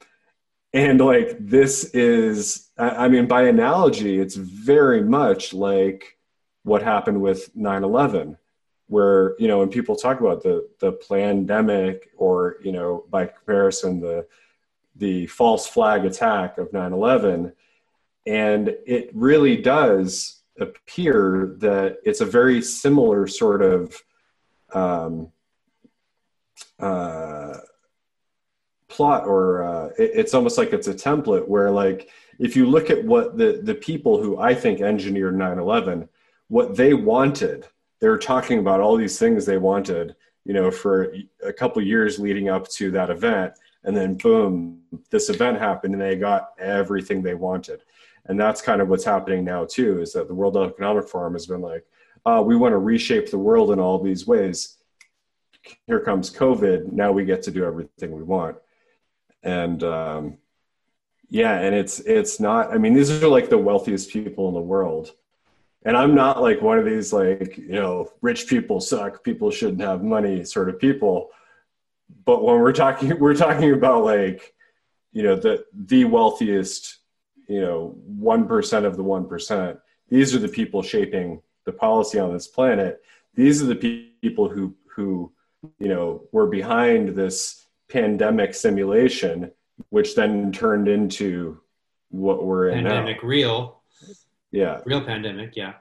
and like this is I mean by analogy it's very much like what happened with 9-11 where you know when people talk about the the pandemic or you know by comparison the the false flag attack of 9-11 and it really does appear that it's a very similar sort of um, uh, plot or uh, it, it's almost like it's a template where like if you look at what the the people who i think engineered 9-11 what they wanted they were talking about all these things they wanted you know for a couple years leading up to that event. And then boom this event happened and they got everything they wanted and that's kind of what's happening now too is that the world economic forum has been like uh, we want to reshape the world in all these ways. Here comes covid. Now we get to do everything we want. And um, yeah and it's it's not i mean these are like the wealthiest people in the world. And i'm not like one of these like you know rich people suck people shouldn't have money sort of people. But when we're talking we're talking about like you know the the wealthiest you know 1% of the 1% these are the people shaping the policy on this planet. These are the pe- people who who you know were behind this pandemic simulation which then turned into what we're in pandemic now. real. Yeah. Real pandemic yeah.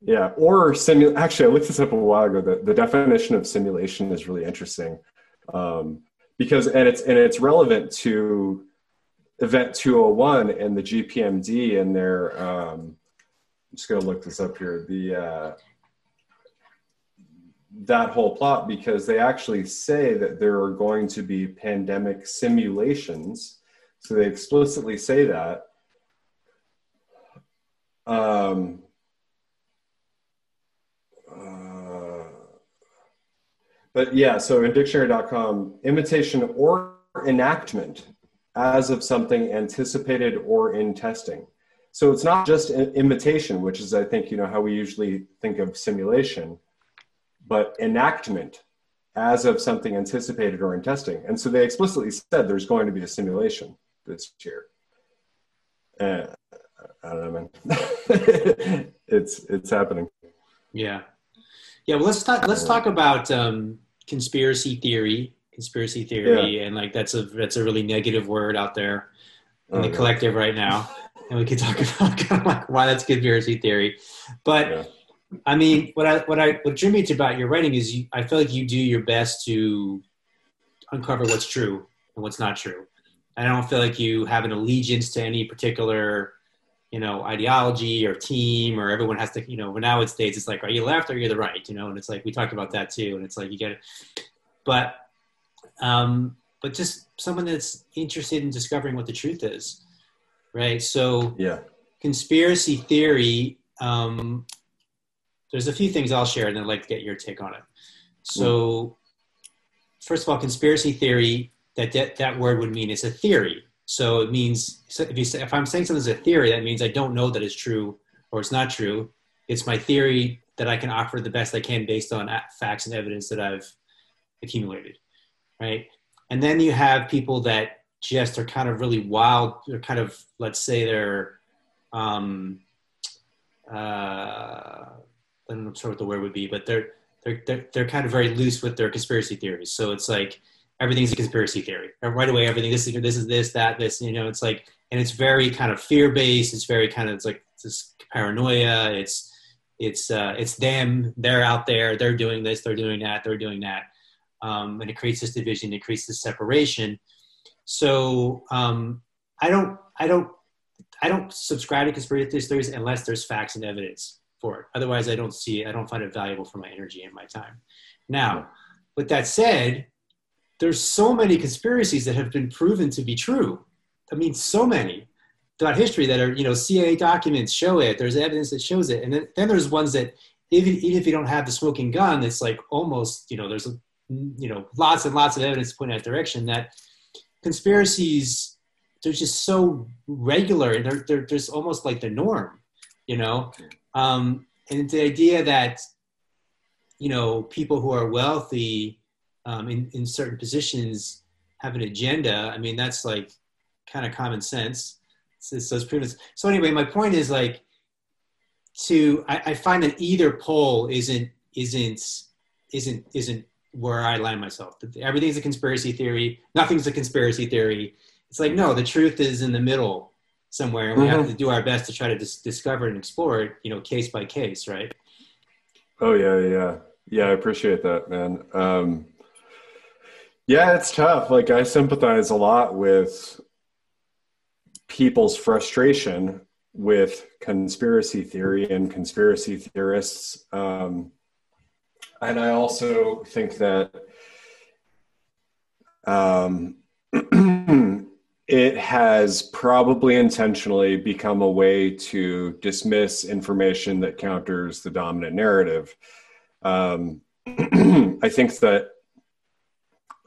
Yeah or simu- actually i looked this up a while ago. The, the definition of simulation is really interesting um, because and it's and it's relevant to event 201 and the gpmb and their um, i'm just going to look this up here the uh, that whole plot because they actually say that there are going to be pandemic simulations. So they explicitly say that. Um, uh, but yeah, so in dictionary.com, imitation or enactment as of something anticipated or in testing. So it's not just imitation, which is, I think, you know, how we usually think of simulation but enactment as of something anticipated or in testing. And so they explicitly said there's going to be a simulation this year. Uh, I don't know, man. [LAUGHS] it's it's happening. Yeah, yeah. Well, let's talk. Let's talk about um, conspiracy theory. Conspiracy theory, yeah. and like that's a that's a really negative word out there in the oh, collective right now. [LAUGHS] And we could talk about [LAUGHS] kind of like why that's conspiracy theory, but. Yeah I mean, what I what I what drew me to about your writing is you, I feel like you do your best to uncover what's true and what's not true. I don't feel like you have an allegiance to any particular, you know, ideology or team or everyone has to, you know, nowadays it's days it's like, are you left or are you the right? You know, and it's like we talked about that too, and it's like you get it, but um, but just someone that's interested in discovering what the truth is, right? So yeah, conspiracy theory um, there's a few things I'll share, and I'd like to get your take on it. So, first of all, conspiracy theory that that, that word would mean it's a theory. So it means if you say, if I'm saying something's a theory, that means I don't know that it's true or it's not true. It's my theory that I can offer the best I can based on facts and evidence that I've accumulated, right? And then you have people that just are kind of really wild. They're kind of let's say they're um, uh, I'm not sure what the word would be, but they're they're they're, they're kind of very loose with their conspiracy theories. So it's like everything's a conspiracy theory. Right away, everything this is this is this that this. You know, it's like and it's very kind of fear based. It's very kind of it's like this paranoia. It's it's uh, it's them. They're out there. They're doing this. They're doing that. They're doing that. Um, and it creates this division. It creates this separation. So um, I don't I don't I don't subscribe to conspiracy theories unless there's facts and evidence for it. Otherwise, I don't see it. I don't find it valuable for my energy and my time. Now, with that said, there's so many conspiracies that have been proven to be true. I mean, so many throughout history that are, you know, CIA documents show it. There's evidence that shows it. And then, then there's ones that even, even if you don't have the smoking gun, it's like almost, you know, there's, you know, lots and lots of evidence to point in that direction that conspiracies, they're just so regular and they're, they're just almost like the norm, you know? Um, and the idea that, you know, people who are wealthy um, in, in certain positions have an agenda. I mean, that's like kind of common sense. So, so, it's so anyway, my point is like to, I, I find that either pole isn't, isn't, isn't, isn't where I land myself. Everything's a conspiracy theory. Nothing's a conspiracy theory. It's like, no, the truth is in the middle somewhere and we mm-hmm. have to do our best to try to dis- discover and explore it you know case by case right oh yeah yeah yeah i appreciate that man um Yeah, it's tough. Like I sympathize a lot with people's frustration with conspiracy theory and conspiracy theorists. Um, and I also think that um, [CLEARS THROAT] it has probably intentionally become a way to dismiss information that counters the dominant narrative. Um, [CLEARS THROAT] I think that,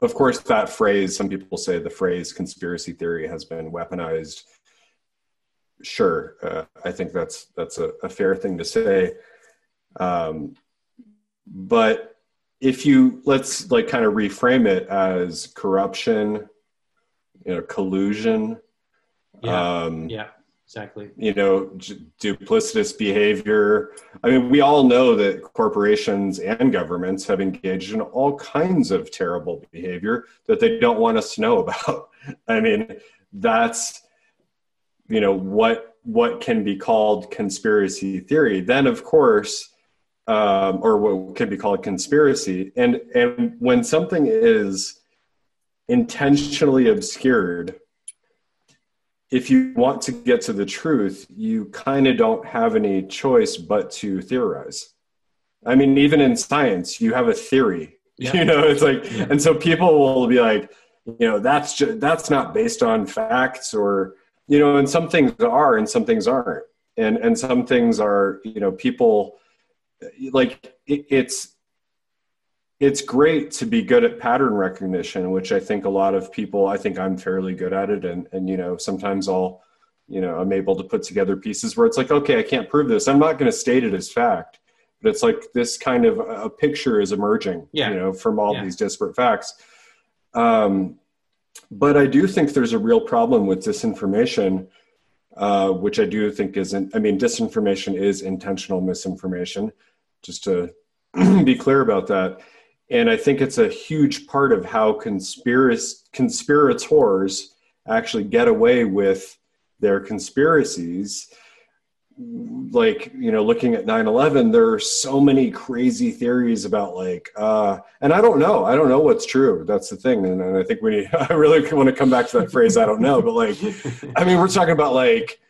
of course, that phrase, some people say the phrase conspiracy theory has been weaponized. Sure, uh, I think that's that's a, a, fair thing to say. Um, but if you let's like kind of reframe it as corruption you know collusion yeah. um, yeah exactly. you know duplicitous behavior. I mean we all know that corporations and governments have engaged in all kinds of terrible behavior that they don't want us to know about. [LAUGHS] I mean that's you know what what can be called conspiracy theory. Then of course um, or what can be called conspiracy and and when something is intentionally obscured if you want to get to the truth you kind of don't have any choice but to theorize i mean even in science you have a theory [LAUGHS] yeah. you know it's like yeah. and so people will be like you know that's just that's not based on facts or you know and some things are and some things aren't and and some things are you know people like it, it's it's great to be good at pattern recognition, which I think a lot of people, I think I'm fairly good at it. And, and, you know, sometimes I'll, you know, I'm able to put together pieces where it's like, okay, I can't prove this. I'm not going to state it as fact, but it's like this kind of a picture is emerging, yeah. you know, from all yeah. these disparate facts. Um, but I do think there's a real problem with disinformation, uh, which I do think isn't, I mean, disinformation is intentional misinformation, just to [CLEARS THROAT] be clear about that and I think it's a huge part of how conspirators actually get away with their conspiracies. Like, you know, looking at 9 11, there are so many crazy theories about, like, uh, and I don't know. I don't know what's true. That's the thing. And, and I think we, [LAUGHS] I really want to come back to that phrase, I don't know. But, like, I mean, we're talking about, like,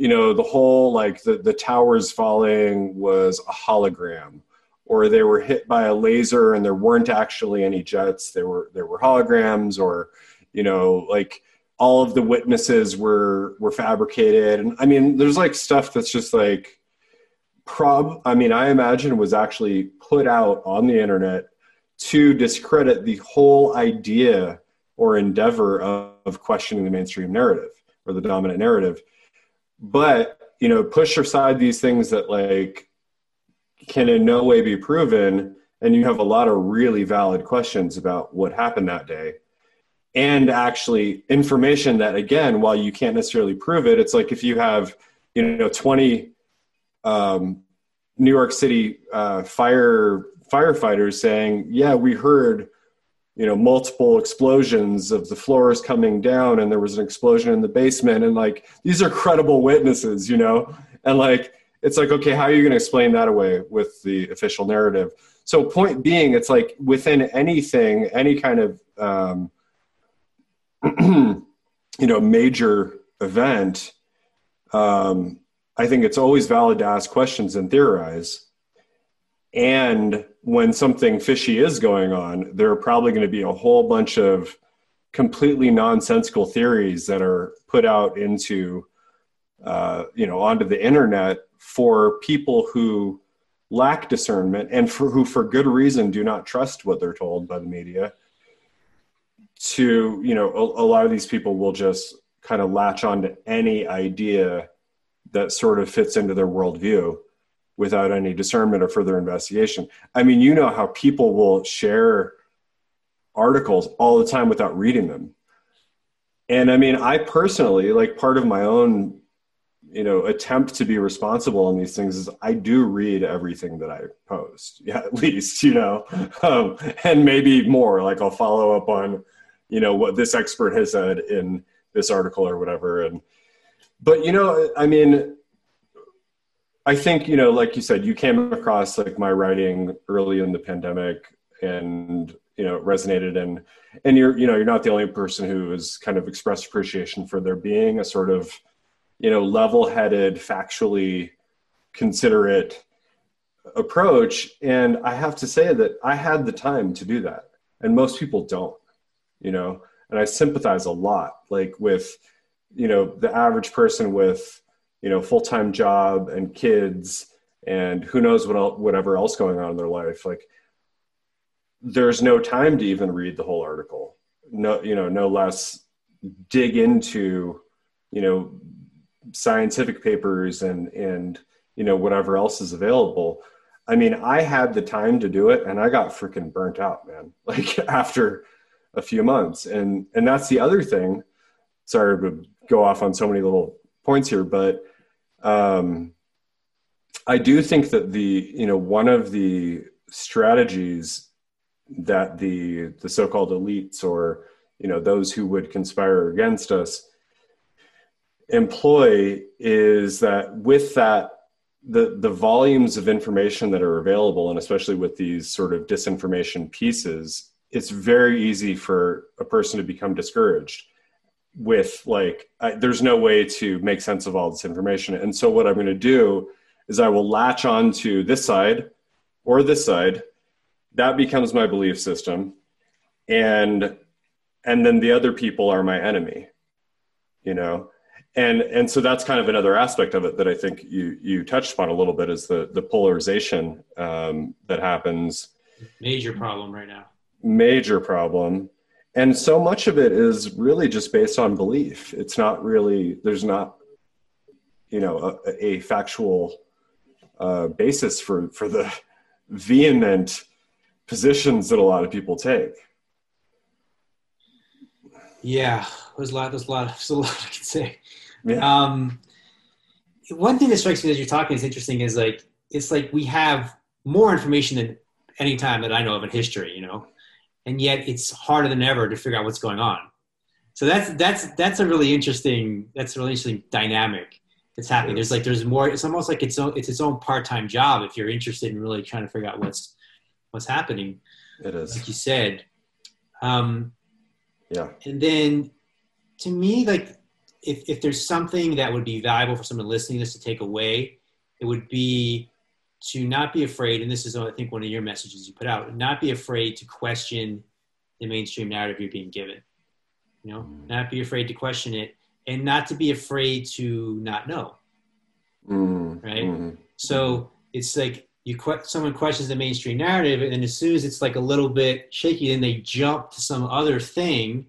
you know, the whole, like, the, the towers falling was a hologram or they were hit by a laser and there weren't actually any jets. There were there were holograms or you know like all of the witnesses were were fabricated. And i mean there's like stuff that's just like prob i mean i imagine was actually put out on the internet to discredit the whole idea or endeavor of, of questioning the mainstream narrative or the dominant narrative but you know push aside these things that like can in no way be proven and you have a lot of really valid questions about what happened that day. And actually information that again while you can't necessarily prove it it's like if you have you know 20 um, new york city uh, fire firefighters saying yeah we heard you know multiple explosions of the floors coming down and there was an explosion in the basement. And like these are credible witnesses you know? And like it's like okay how are you going to explain that away with the official narrative? So point being it's like within anything any kind of um, [CLEARS THROAT] you know major event um, i think it's always valid to ask questions and theorize and when something fishy is going on there are probably going to be a whole bunch of completely nonsensical theories that are put out into uh, you know onto the internet for people who lack discernment and for who for good reason do not trust what they're told by the media to you know a, a lot of these people will just kind of latch on to any idea that sort of fits into their worldview without any discernment or further investigation. I mean you know how people will share articles all the time without reading them. And i mean i personally like part of my own you know attempt to be responsible on these things is i do read everything that i post yeah [LAUGHS] at least you know? Um, and maybe more like i'll follow up on you know what this expert has said in this article or whatever. And but you know i mean i think you know like you said you came across like my writing early in the pandemic and you know resonated. And and you're you know you're not the only person who has kind of expressed appreciation for there being a sort of you know level-headed factually considerate approach. And i have to say that i had the time to do that and most people don't you know? And i sympathize a lot like with you know the average person with you know full-time job and kids and who knows what else, whatever else going on in their life like there's no time to even read the whole article. No you know no less dig into you know scientific papers and and you know whatever else is available. I mean i had the time to do it and i got freaking burnt out man [LAUGHS] like after a few months. And and that's the other thing. Sorry to go off on so many little points here but um i do think that the you know one of the strategies that the the so-called elites or you know those who would conspire against us employ is that with that the the volumes of information that are available and especially with these sort of disinformation pieces it's very easy for a person to become discouraged with like I, there's no way to make sense of all this information. And so what i'm going to do is i will latch on to this side or this side. That becomes my belief system. And and then the other people are my enemy you know? And and so that's kind of another aspect of it that i think you you touched upon a little bit is the the polarization um, that happens. Major problem right now. Major problem and so much of it is really just based on belief it's not really there's not you know a, a factual uh, basis for for the vehement positions that a lot of people take. Yeah, there's a lot. There's a lot. There's a lot I can say. Yeah. Um, one thing that strikes me as you're talking is interesting is like it's like we have more information than any time that I know of in history, you know, and yet it's harder than ever to figure out what's going on. So that's that's that's a really interesting that's a really interesting dynamic that's happening. There's like there's more. It's almost like it's own, it's its own part time job if you're interested in really trying to figure out what's what's happening. It is, like you said. Um, yeah. And then, to me, like if if there's something that would be valuable for someone listening to this to take away, it would be to not be afraid. And this is, I think, one of your messages you put out: not be afraid to question the mainstream narrative you're being given. You know, mm. not be afraid to question it, and not to be afraid to not know. Mm. Right. Mm. So it's like you que- someone questions the mainstream narrative, and as soon as it's like a little bit shaky, then they jump to some other thing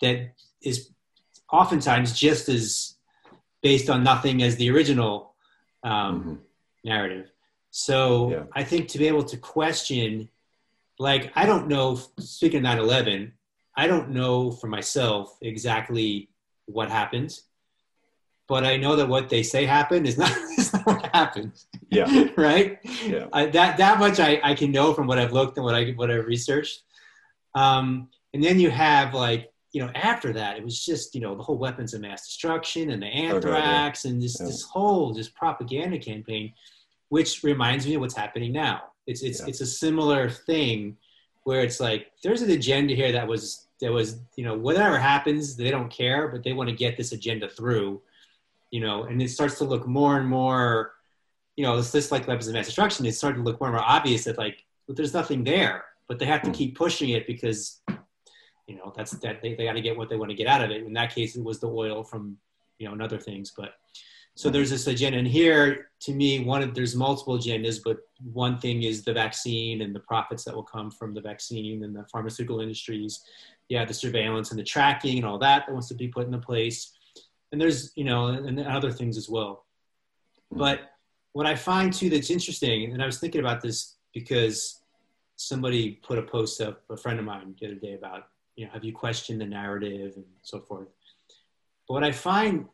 that is oftentimes just as based on nothing as the original um, mm-hmm. narrative. So yeah. I think to be able to question, like I don't know, speaking of 9/11, I don't know for myself exactly what happened but I know that what they say happened is not, [LAUGHS] is not what happened. Yeah. [LAUGHS] right. Yeah. I, that that much I, I can know from what I've looked and what I what I've researched. Um, and then you have like you know after that it was just you know the whole weapons of mass destruction and the anthrax okay, yeah. and this yeah. this whole just propaganda campaign, which reminds me of what's happening now. It's it's yeah. it's a similar thing where it's like there's an agenda here that was that was you know whatever happens they don't care but they want to get this agenda through you know, and it starts to look more and more, you know, it's just like weapons of mass destruction. It's starting to look more and more obvious that like well, there's nothing there, but they have to hmm. keep pushing it because, you know, that's that they, they got to get what they want to get out of it. In that case, it was the oil from, you know, and other things. But so there's this agenda, and here to me, one of there's multiple agendas, but one thing is the vaccine and the profits that will come from the vaccine and the pharmaceutical industries. Yeah, the surveillance and the tracking and all that that wants to be put into place. And there's you know and other things as well. But what i find too that's interesting and i was thinking about this because somebody put a post up a friend of mine the other day about you know have you questioned the narrative and so forth? But what i find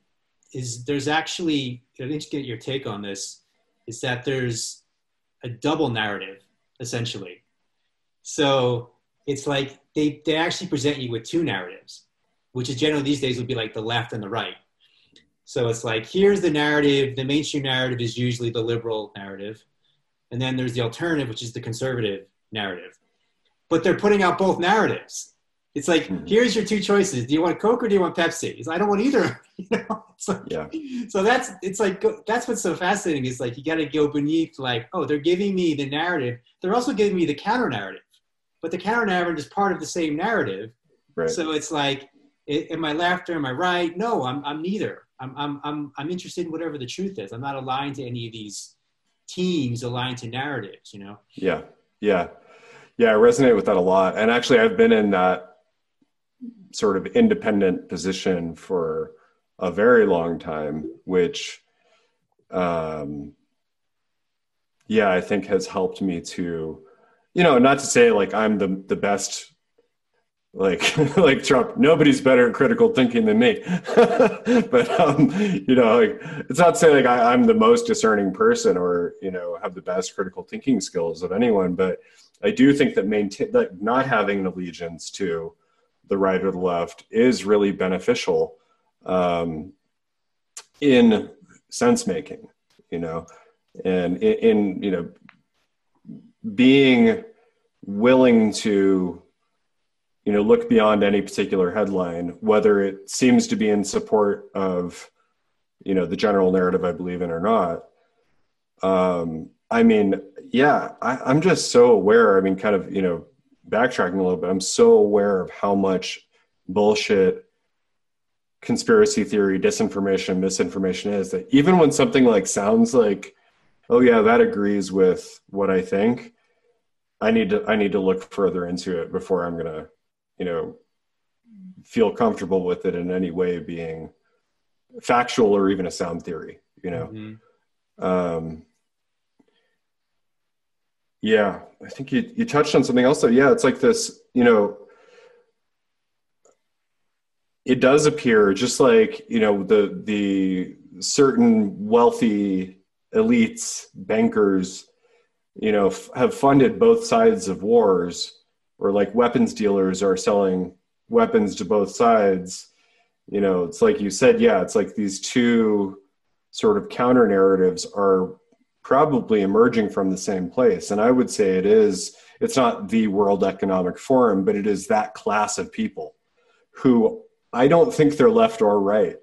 is there's actually i need to get your take on this is that there's a double narrative essentially so it's like they, they actually present you with two narratives which is generally these days would be like the left and the right so it's like, here's the narrative. The mainstream narrative is usually the liberal narrative. And then there's the alternative, which is the conservative narrative. but they're putting out both narratives. It's like, mm-hmm. here's your two choices. Do you want Coke or do you want Pepsi? He's like, I don't want either. [LAUGHS] you know? Like, yeah. So that's it's like that's what's so fascinating is like you got to go beneath like, oh, they're giving me the narrative. They're also giving me the counter narrative, but the counter narrative is part of the same narrative. Right. So it's like, am I left or am I right? No, I'm I'm neither. I'm I'm I'm I'm interested in whatever the truth is. I'm not aligned to any of these teams aligned to narratives. You know. Yeah. Yeah. Yeah, I resonate with that a lot. And actually, I've been in that sort of independent position for a very long time, which, um, yeah, I think has helped me to, you know, not to say like I'm the the best, like [LAUGHS] like Trump. Nobody's better at critical thinking than me, [LAUGHS] but um, you know, like it's not to say like I, I'm the most discerning person or you know have the best critical thinking skills of anyone, but I do think that maintain like not having an allegiance to the right or the left is really beneficial um, in sense making, you know, and in, in, you know being willing to you know look beyond any particular headline, whether it seems to be in support of you know the general narrative I believe in or not. Um, I mean, yeah, I, I'm just so aware. I mean, kind of you know backtracking a little bit, I'm so aware of how much bullshit conspiracy theory, disinformation, misinformation is that even when something like sounds like, oh yeah, that agrees with what I think, I need to I need to look further into it before I'm gonna, you know, feel comfortable with it in any way being factual or even a sound theory, you know. Mm-hmm. Um, yeah, I think you, you touched on something else. Though. Yeah, it's like this, you know, it does appear just like, you know, the, the certain wealthy elites, bankers, you know, f- have funded both sides of wars or like weapons dealers are selling weapons to both sides. You know, it's like you said, yeah, it's like these two sort of counter narratives are probably emerging from the same place. And I would say it is, it's not the World Economic Forum, but it is that class of people who I don't think they're left or right.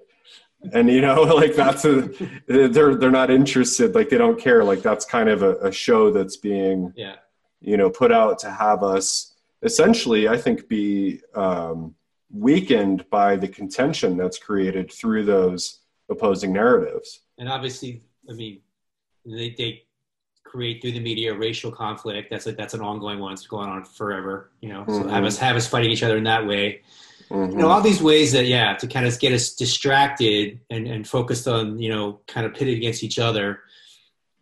And you know, [LAUGHS] like that's a they're they're not interested, like they don't care. Like that's kind of a, a show that's being yeah, you know, put out to have us essentially, I think, be um, weakened by the contention that's created through those opposing narratives. And obviously, I mean, they, they create through the media racial conflict. That's a, that's an ongoing one. It's going on forever. You know, mm-hmm. so have us have us fighting each other in that way. Mm-hmm. You know, all these ways that yeah, to kind of get us distracted and and focused on you know kind of pitted against each other.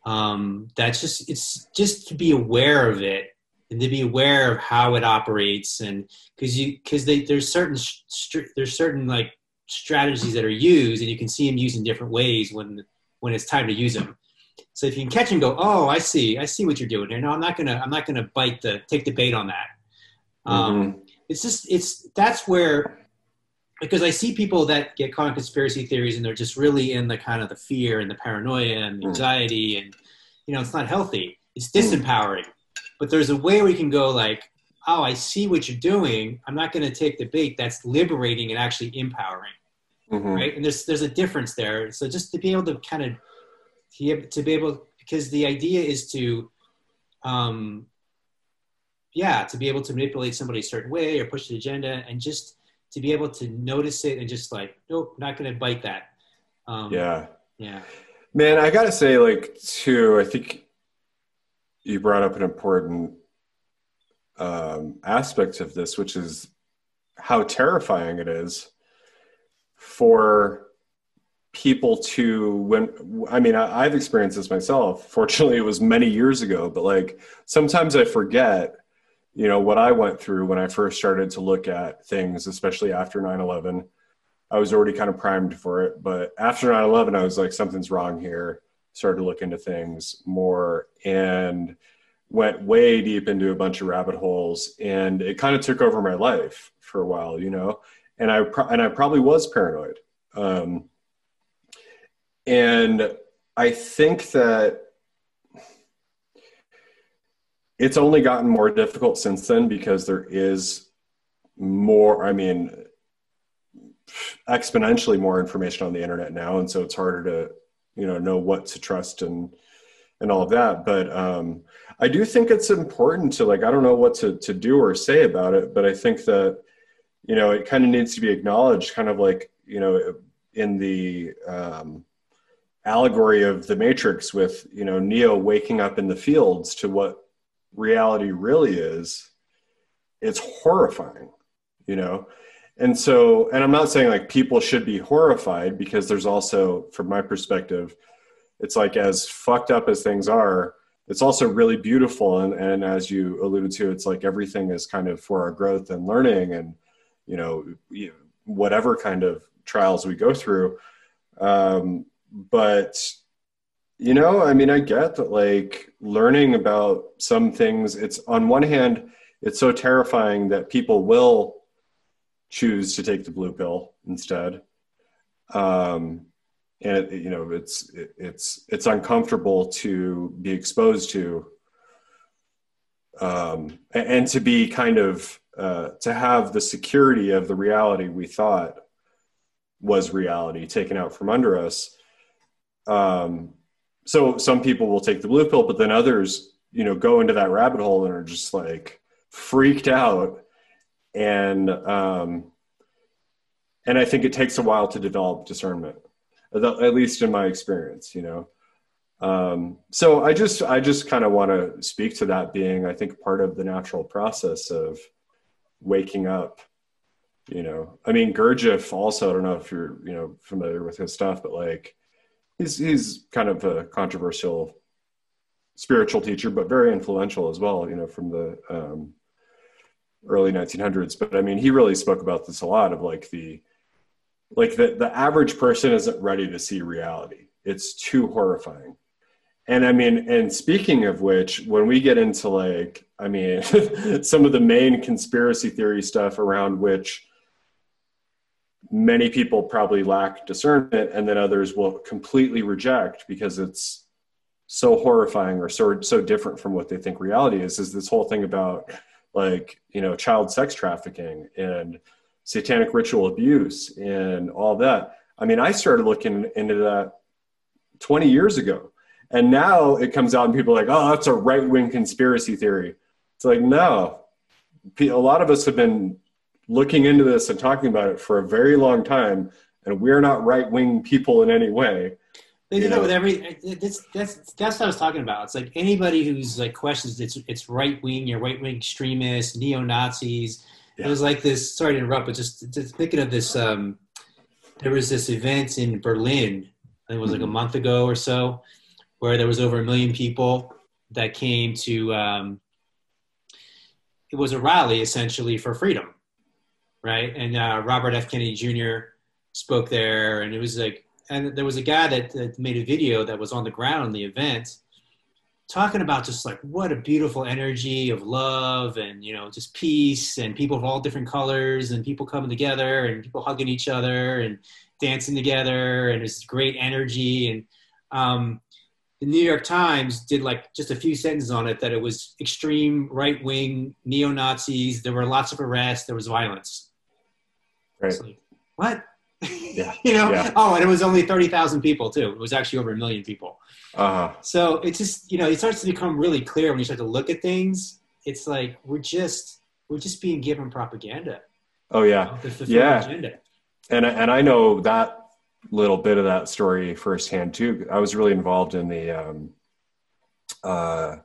Um, that's just it's just to be aware of it and to be aware of how it operates and because you because there's certain there's certain like strategies that are used and you can see them used in different ways when when it's time to use them so if you can catch and go, oh, I see, I see what you're doing here. No, I'm not gonna, I'm not gonna bite the, take the bait on that. Um, mm-hmm. It's just, it's that's where, because I see people that get caught in conspiracy theories and they're just really in the kind of the fear and the paranoia and the mm. anxiety and, you know, it's not healthy. It's mm. disempowering. But there's a way we can go like, oh, I see what you're doing. I'm not going to take the bait. That's liberating and actually empowering, mm-hmm. right? And there's there's a difference there. So just to be able to kind of he to be able because the idea is to um yeah to be able to manipulate somebody a certain way or push the agenda and just to be able to notice it and just like nope not gonna bite that. Um yeah. yeah. Man i gotta say like too i think you brought up an important um aspect of this which is how terrifying it is for people to when i mean I, have experienced this myself. [LAUGHS] Fortunately it was many years ago but like sometimes i forget you know what i went through when i first started to look at things especially after 9-11 i was already kind of primed for it but after 9-11 i was like something's wrong here. Started to look into things more and went way deep into a bunch of rabbit holes and it kind of took over my life for a while you know? And i and i probably was paranoid um, and I think that it's only gotten more difficult since then because there is more i mean exponentially more information on the internet now. And so it's harder to you know know what to trust and and all of that. But um i do think it's important to like i don't know what to to do or say about it but i think that you know it kind of needs to be acknowledged kind of like you know in the um allegory of the matrix with you know neo waking up in the fields to what reality really is it's horrifying you know? And so and i'm not saying like people should be horrified because there's also from my perspective it's like as fucked up as things are it's also really beautiful. And, and as you alluded to it's like everything is kind of for our growth and learning and you know whatever kind of trials we go through um, but you know, I mean, I get that like learning about some things, it's on one hand, it's so terrifying that people will choose to take the blue pill instead. Um, and it, you know, it's, it, it's, it's uncomfortable to be exposed to, um, and, to be kind of, uh, to have the security of the reality we thought was reality taken out from under us. Um, so some people will take the blue pill, but then others, you know, go into that rabbit hole and are just like freaked out. And um, and I think it takes a while to develop discernment, at least in my experience, you know. Um, so I just I just kind of want to speak to that being I think part of the natural process of waking up. You know, I mean Gurdjieff also. I don't know if you're you know familiar with his stuff, but like he's he's kind of a controversial spiritual teacher, but very influential as well. You know, from the um, early 1900s. But I mean, he really spoke about this a lot of like the like the the average person isn't ready to see reality. It's too horrifying. And I mean, and speaking of which, when we get into like, I mean, [LAUGHS] some of the main conspiracy theory stuff around which many people probably lack discernment and then others will completely reject because it's so horrifying or so so different from what they think reality is is this whole thing about like you know child sex trafficking and satanic ritual abuse and all that. I mean i started looking into that 20 years ago and now it comes out and people are like oh that's a right-wing conspiracy theory. It's like no. A lot of us have been looking into this and talking about it for a very long time, and we're not right wing people in any way. They do that with every. That's that's that's what I was talking about. It's like anybody who's like questions it's it's right wing, you're right wing extremists, neo Nazis. Yeah. It was like this. Sorry to interrupt, but just, just thinking of this. Um, there was this event in Berlin. It was like mm-hmm. a month ago or so, where there was over a million people that came to. Um, it was a rally essentially for freedom, right? And uh, Robert F. Kennedy Jr. spoke there, and it was like, and there was a guy that, that made a video that was on the ground in the event, talking about just like what a beautiful energy of love and you know just peace and people of all different colors and people coming together and people hugging each other and dancing together and it's great energy and um, the New York Times did like just a few sentences on it that it was extreme right wing neo Nazis. There were lots of arrests. There was violence. Right. Like, what? Yeah. [LAUGHS] you know? Yeah. Oh, and it was only 30,000 people too. It was actually over a million people. Uh-huh. So it just, you know, it starts to become really clear when you start to look at things. It's like, we're just, we're just being given propaganda. Oh yeah. You know, yeah. Agenda. And, and I know that little bit of that story firsthand too. I was really involved in the, um, uh,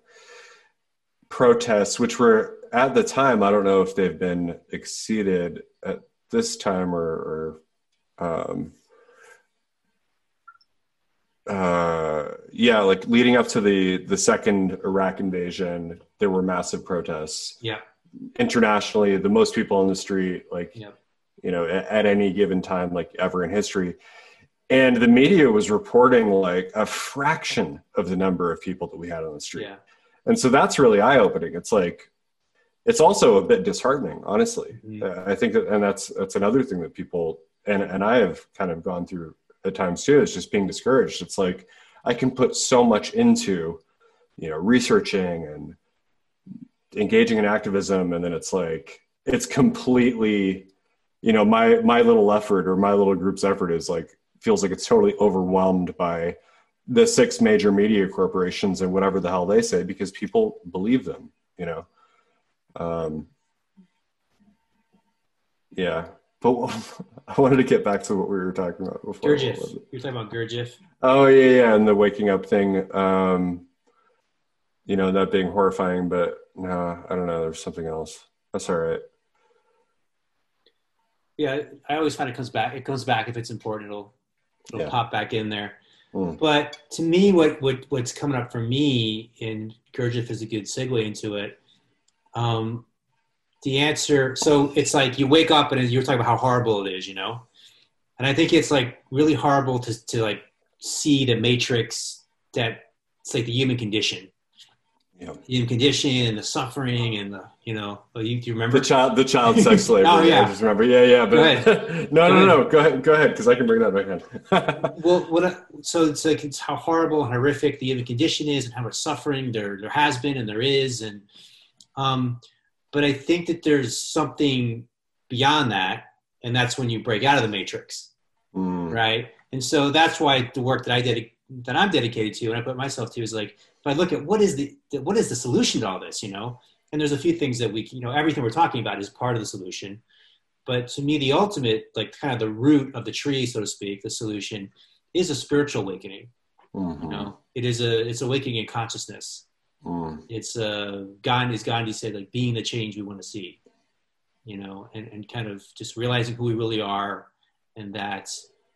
protests, which were at the time, I don't know if they've been exceeded at this time or, or um, uh, yeah, like leading up to the the second Iraq invasion, there were massive protests. Yeah, internationally, the most people on the street, like yeah. you know, at, at any given time, like ever in history. And the media was reporting like a fraction of the number of people that we had on the street. Yeah. And so that's really eye opening. It's like, it's also a bit disheartening, honestly. Mm-hmm. Uh, I think that, and that's that's another thing that people and and I have kind of gone through at times too. Is just being discouraged. It's like I can put so much into, you know, researching and engaging in activism and then it's like it's completely you know my my little effort or my little group's effort is like feels like it's totally overwhelmed by the six major media corporations and whatever the hell they say because people believe them you know um yeah but [LAUGHS] i wanted to get back to what we were talking about before Gurdjieff. you're talking about Gurdjieff oh yeah yeah and the waking up thing um you know that being horrifying but no i don't know there's something else that's all right yeah, I always find it comes back. It comes back if it's important. It'll it'll yeah. pop back in there. Mm. But to me, what what what's coming up for me in Gurdjieff is a good segue into it. Um, the answer. So it's like you wake up and you're talking about how horrible it is, you know. And I think it's like really horrible to to like see the matrix that it's like the human condition. Yep. the condition and the suffering and the you know you, do you remember? The child the child sex [LAUGHS] slavery. Oh yeah. I just remember. Yeah yeah but [LAUGHS] no no no. go ahead go ahead because I can bring that back [LAUGHS] in well what I, so it's like it's how horrible and horrific the human condition is and how much suffering there there has been and there is and um but I think that there's something beyond that and that's when you break out of the matrix mm. right and so that's why the work that I did that I'm dedicated to and I put myself to is like if I look at what is the what is the solution to all this, you know, and there's a few things that we, you know, everything we're talking about is part of the solution. But to me, the ultimate, like kind of the root of the tree, so to speak, the solution is a spiritual awakening. Mm-hmm. You know, it is a it's awakening in consciousness. Mm. It's uh, Gandhi, as Gandhi said, like being the change we want to see. You know, and, and kind of just realizing who we really are, and that,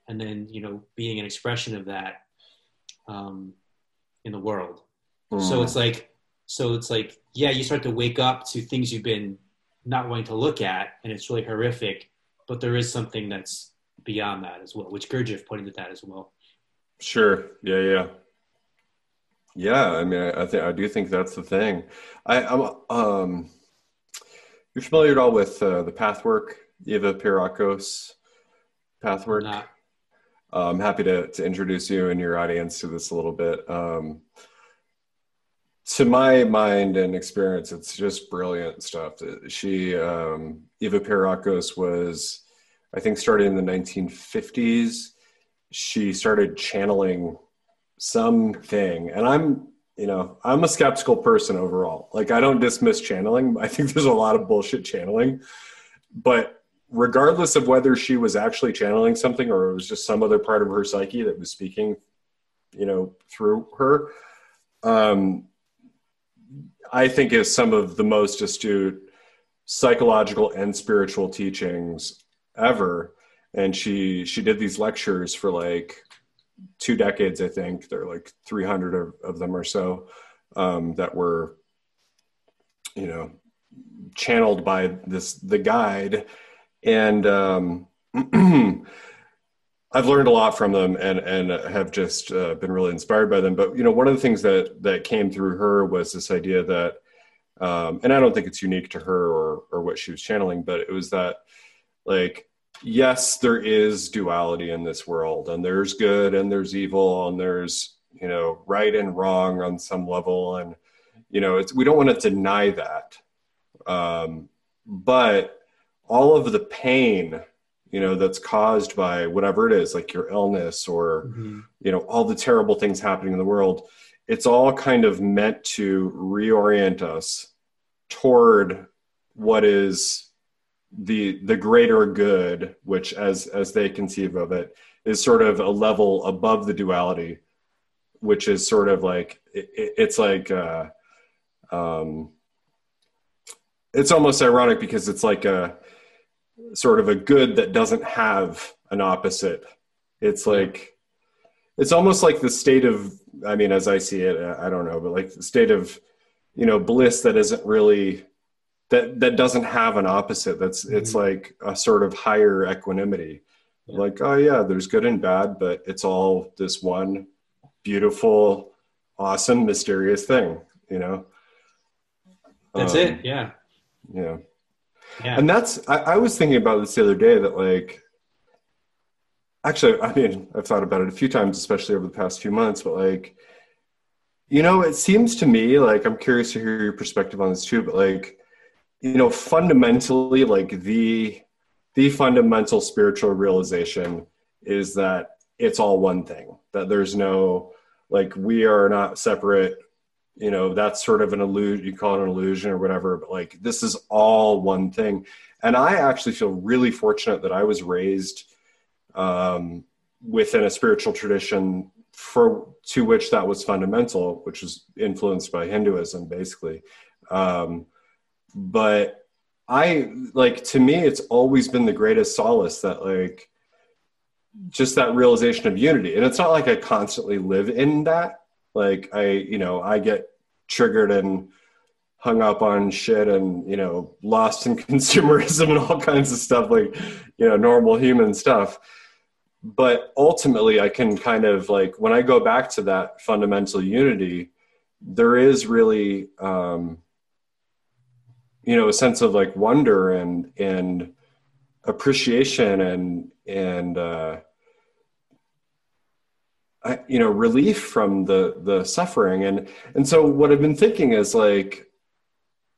and then you know, being an expression of that um, in the world. Mm. So it's like, so it's like, yeah, you start to wake up to things you've been not wanting to look at, and it's really horrific. But there is something that's beyond that as well, which Gurdjieff pointed to that as well. Sure. Yeah. Yeah. Yeah. I mean, I, I think I do think that's the thing. I, I'm. Um, you're familiar at all with uh, the path work, Eva Pierrakos path work? Not. I'm happy to, to introduce you and your audience to this a little bit. Um, to my mind and experience, it's just brilliant stuff. She, um, Eva Pierrakos was, I think, started in the 1950s. She started channeling something, and I'm, you know, I'm a skeptical person overall. Like, I don't dismiss channeling. I think there's a lot of bullshit channeling, but regardless of whether she was actually channeling something or it was just some other part of her psyche that was speaking, you know, through her. Um, I think is some of the most astute psychological and spiritual teachings ever. And she she did these lectures for like two decades, I think. There are like 300 of, of them or so um, that were, you know, channeled by this the guide. And um, [CLEARS THROAT] I've learned a lot from them and and have just uh, been really inspired by them. But you know, one of the things that that came through her was this idea that, um, and I don't think it's unique to her or or what she was channeling, but it was that like yes, there is duality in this world, and there's good and there's evil, and there's you know right and wrong on some level, and you know it's we don't want to deny that, um, but all of the pain you know that's caused by whatever it is like your illness or mm-hmm. you know all the terrible things happening in the world it's all kind of meant to reorient us toward what is the the greater good which as as they conceive of it is sort of a level above the duality which is sort of like it, it's like uh um it's almost ironic because it's like a sort of a good that doesn't have an opposite. It's like it's almost like the state of I mean, as I see it, I don't know, but like the state of you know bliss that isn't really that that doesn't have an opposite. That's mm-hmm. it's like a sort of higher equanimity. Yeah. Like, oh yeah, there's good and bad, but it's all this one beautiful, awesome, mysterious thing. You know. That's um, it. Yeah. Yeah. Yeah. And that's, I, I was thinking about this the other day that, like, actually, I mean, I've thought about it a few times, especially over the past few months, but like, you know, it seems to me like I'm curious to hear your perspective on this too, but like, you know, fundamentally, like the the fundamental spiritual realization is that it's all one thing. That there's no like we are not separate. You know, that's sort of an illusion. You call it an illusion or whatever, but like this is all one thing. And I actually feel really fortunate that I was raised um, within a spiritual tradition for to which that was fundamental, which was influenced by Hinduism, basically. Um, but I like to me, it's always been the greatest solace that like just that realization of unity, and it's not like I constantly live in that. Like I, you know, I get triggered and hung up on shit and you know lost in [LAUGHS] consumerism and all kinds of stuff like you know normal human stuff but ultimately i can kind of like when i go back to that fundamental unity there is really um you know a sense of like wonder and and appreciation and and uh I, you know relief from the the suffering. And and so what i've been thinking is like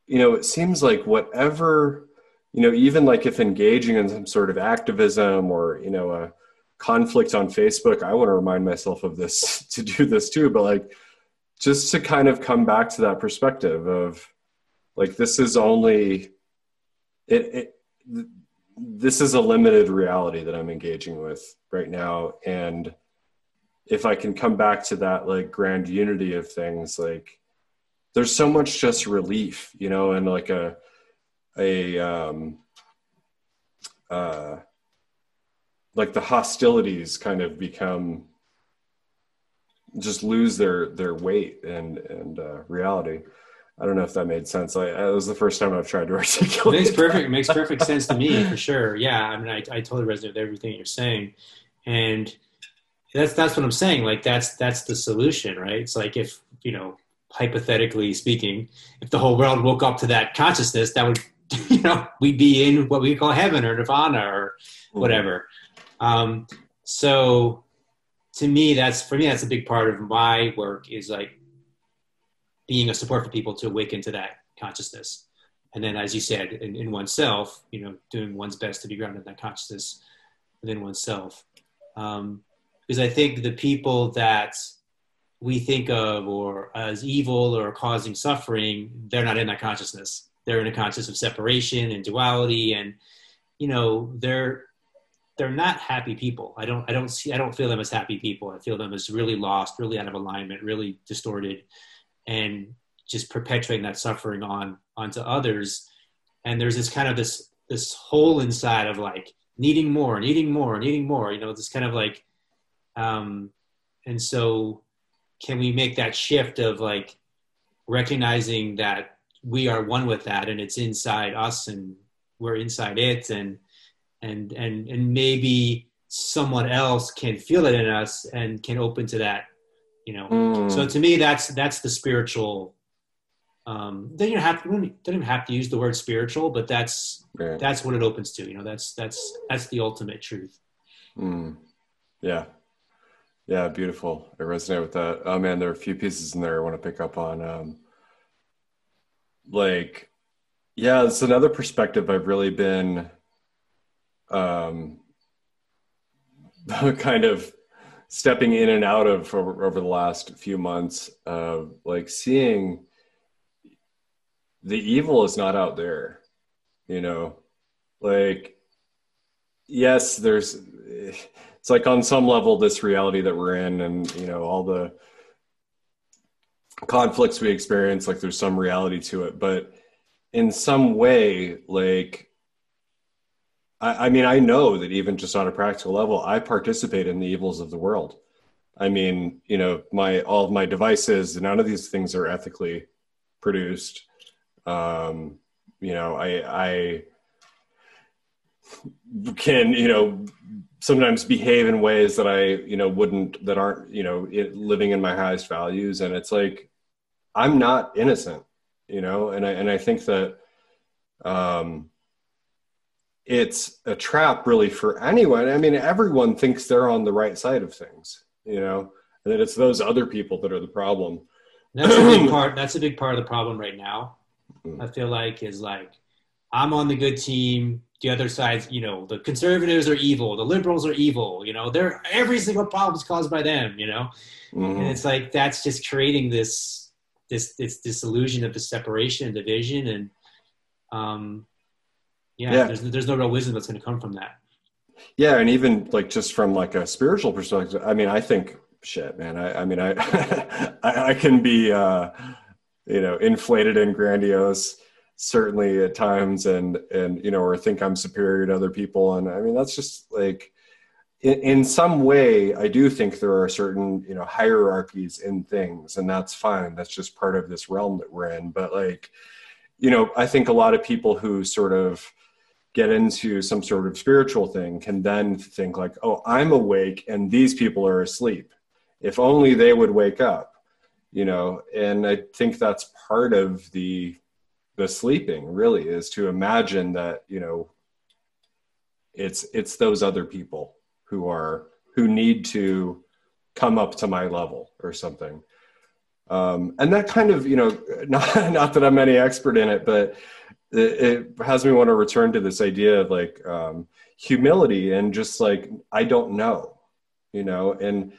you know it seems like whatever you know even like if engaging in some sort of activism or you know a conflict on Facebook, I want to remind myself of this [LAUGHS] to do this too, but like just to kind of come back to that perspective of like this is only it, it this is a limited reality that I'm engaging with right now and if I can come back to that like grand unity of things like there's so much just relief, you know, and like a a um uh like the hostilities kind of become just lose their their weight and and uh, reality. I don't know if that made sense. I, that was the first time I've tried to [LAUGHS] articulate. It makes perfect. Makes perfect [LAUGHS] sense to me for sure. Yeah, I mean, I, I totally resonate with everything you're saying, and that's that's what I'm saying. Like that's that's the solution, right? It's like if you know, hypothetically speaking, if the whole world woke up to that consciousness, that would [LAUGHS] you know we'd be in what we call heaven or nirvana or mm-hmm. whatever. Um, so to me, that's for me, that's a big part of my work is like being a support for people to awaken to that consciousness. And then, as you said, in, in oneself, you know, doing one's best to be grounded in that consciousness within oneself. Um, because I think the people that we think of or as evil or causing suffering, they're not in that consciousness. They're in a consciousness of separation and duality, and you know, they're they're not happy people. I don't I don't see I don't feel them as happy people. I feel them as really lost, really out of alignment, really distorted, and just perpetuating that suffering on onto others. And there's this kind of this this hole inside of like needing more, needing more, needing more. You know, this kind of like, um, and so can we make that shift of like recognizing that we are one with that and it's inside us and we're inside it and and and and maybe someone else can feel it in us and can open to that you know mm. so to me that's that's the spiritual um they don't have to don't even have to use the word spiritual but that's yeah. that's what it opens to you know that's that's that's the ultimate truth mm. yeah yeah beautiful i resonate with that oh man there are a few pieces in there i want to pick up on um like yeah it's another perspective i've really been um, [LAUGHS] kind of stepping in and out of over, over the last few months of like seeing the evil is not out there you know? Like yes there's it's like on some level this reality that we're in and you know all the conflicts we experience like there's some reality to it. But in some way like I, I mean, I know that even just on a practical level, I participate in the evils of the world. I mean, you know, my all of my devices, none of these things are ethically produced. Um, you know, I I can you know sometimes behave in ways that I you know wouldn't that aren't you know it, living in my highest values, and it's like I'm not innocent, you know, and I and I think that um, it's a trap really for anyone. I mean, everyone thinks they're on the right side of things, you know, and that it's those other people that are the problem. That's a big [CLEARS THROAT] part. That's a big part of the problem right now. Mm. I feel like is like I'm on the good team. The other side, you know, the conservatives are evil. The liberals are evil. You know, they're every single problem is caused by them. You know, mm-hmm. and it's like that's just creating this this this disillusion of the separation and division and um yeah, yeah. There's, there's no real wisdom that's going to come from that. Yeah and even like just from like a spiritual perspective i mean i think shit man. I, I mean I, [LAUGHS] I, I can be uh you know inflated and grandiose certainly at times and and you know or think i'm superior to other people. And i mean that's just like in, in some way i do think there are certain you know hierarchies in things and that's fine. That's just part of this realm that we're in. But like you know i think a lot of people who sort of get into some sort of spiritual thing can then think like oh i'm awake and these people are asleep. If only they would wake up you know? And i think that's part of the the sleeping really is to imagine that you know it's it's those other people who are who need to come up to my level or something. Um, and that kind of you know [LAUGHS] not not that i'm any expert in it but it, has me want to return to this idea of like um, humility and just like i don't know you know? And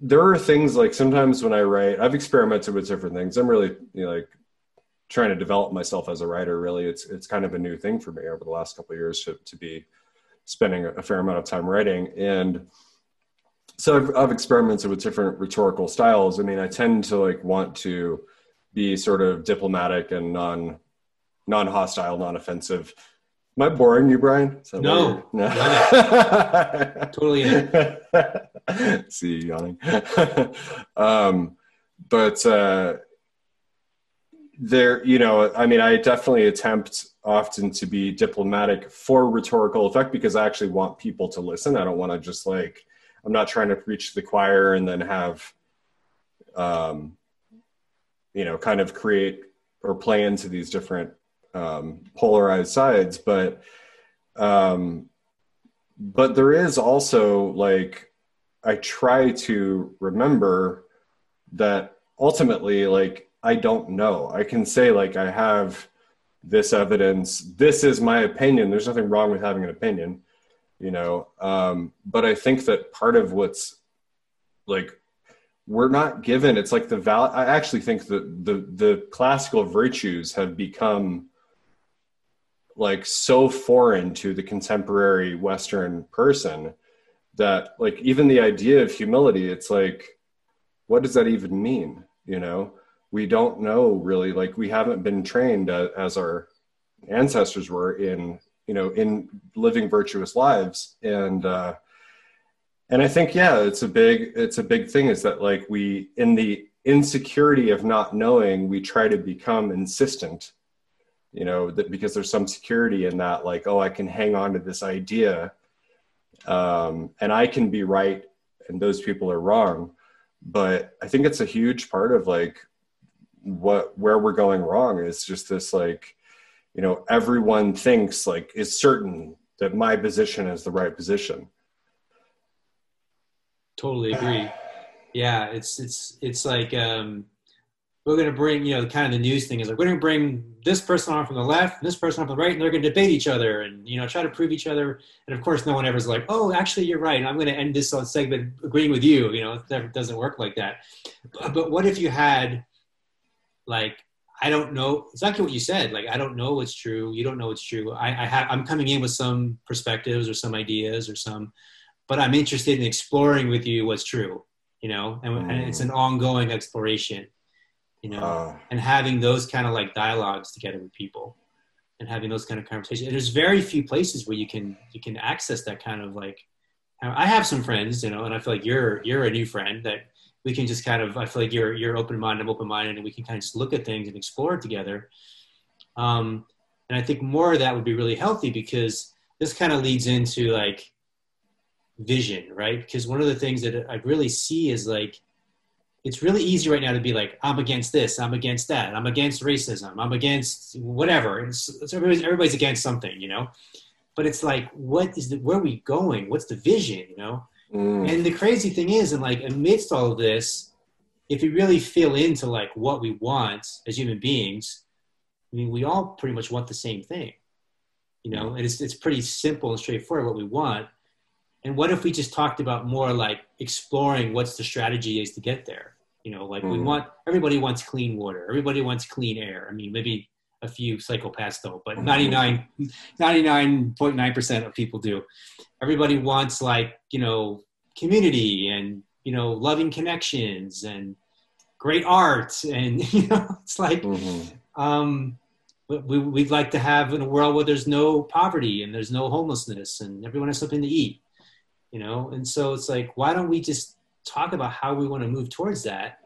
there are things like sometimes when i write i've experimented with different things. I'm really you know, like trying to develop myself as a writer really. It's it's kind of a new thing for me over the last couple of years to, to be spending a fair amount of time writing. And so I've, I've experimented with different rhetorical styles. I mean i tend to like want to be sort of diplomatic and non non-hostile, non-offensive. Am I boring you, Brian? No, no. [LAUGHS] totally. See you yawning. [LAUGHS] um, but uh, there, you know, I mean, I definitely attempt often to be diplomatic for rhetorical effect because I actually want people to listen. I don't want to just like, I'm not trying to preach to the choir and then have, um, you know, kind of create or play into these different um, polarized sides, but um, but there is also like I try to remember that ultimately, like I don't know. I can say like I have this evidence. This is my opinion. There's nothing wrong with having an opinion, you know. Um, but I think that part of what's like we're not given it's like the val i actually think that the the classical virtues have become like so foreign to the contemporary western person that like even the idea of humility it's like what does that even mean? You know we don't know really like we haven't been trained as our ancestors were in you know in living virtuous lives. And uh and i think yeah it's a big it's a big thing is that like we in the insecurity of not knowing we try to become insistent you know that because there's some security in that like oh i can hang on to this idea um, and i can be right and those people are wrong. But i think it's a huge part of like what where we're going wrong is just this like you know everyone thinks like is certain that my position is the right position. Totally agree. Yeah it's it's it's like um we're going to bring, you know, kind of the news thing is like, we're going to bring this person on from the left, and this person on from the right, and they're going to debate each other and, you know, try to prove each other. And of course, no one ever is like, oh, actually, you're right. I'm going to end this segment agreeing with you. You know, it never doesn't work like that. But, but what if you had, like, I don't know exactly what you said. Like, I don't know what's true. You don't know what's true. I, I have, I'm coming in with some perspectives or some ideas or some, but I'm interested in exploring with you what's true, you know, and, mm. and it's an ongoing exploration you know, uh, and having those kind of like dialogues together with people and having those kind of conversations. And there's very few places where you can you can access that kind of like. I have some friends, you know, and I feel like you're you're a new friend that we can just kind of. I feel like you're you're open minded, I'm open minded, and we can kind of just look at things and explore it together. Um, and I think more of that would be really healthy because this kind of leads into like vision, right? Because one of the things that I really see is like it's really easy right now to be like, I'm against this, I'm against that, I'm against racism, I'm against whatever. It's, it's everybody's, everybody's against something, you know. But it's like, what is the where are we going? What's the vision, you know? Mm. And the crazy thing is, and like amidst all of this, if we really feel into like what we want as human beings, I mean, we all pretty much want the same thing, you know, and it's, it's pretty simple and straightforward what we want. And what if we just talked about more like exploring what's the strategy is to get there? You know, like mm. we want, everybody wants clean water. Everybody wants clean air. I mean, maybe a few psychopaths don't, but 99, 99.9% of people do. Everybody wants like, you know, community and, you know, loving connections and great art. And, [LAUGHS] you know, it's like, mm-hmm. um, we, we'd like to have in a world where there's no poverty and there's no homelessness and everyone has something to eat, you know? And so it's like, why don't we just talk about how we want to move towards that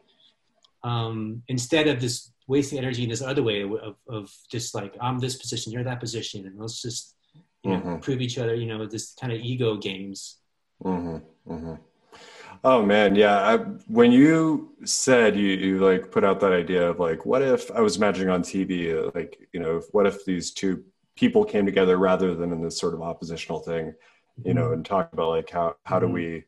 um, instead of just wasting energy in this other way of, of just like I'm this position, you're that position, and let's just you know mm-hmm. prove each other. You know, this kind of ego games. Mm-hmm. Mm-hmm. Oh man, yeah. I, when you said you, you like put out that idea of like, what if I was imagining on TV, like you know, what if these two people came together rather than in this sort of oppositional thing, you know, mm-hmm. and talk about like how how do mm-hmm. we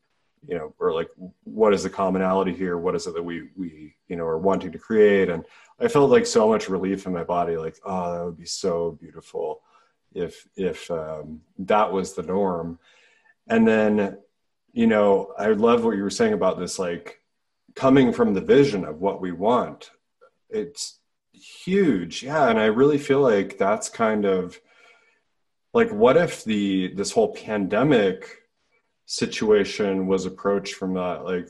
you know, or like what is the commonality here? What is it that we we you know are wanting to create? And I felt like so much relief in my body, like oh, that would be so beautiful if if um, that was the norm. And then, you know, I love what you were saying about this, like coming from the vision of what we want. It's huge, yeah, and I really feel like that's kind of like what if the this whole pandemic situation was approached from that? Like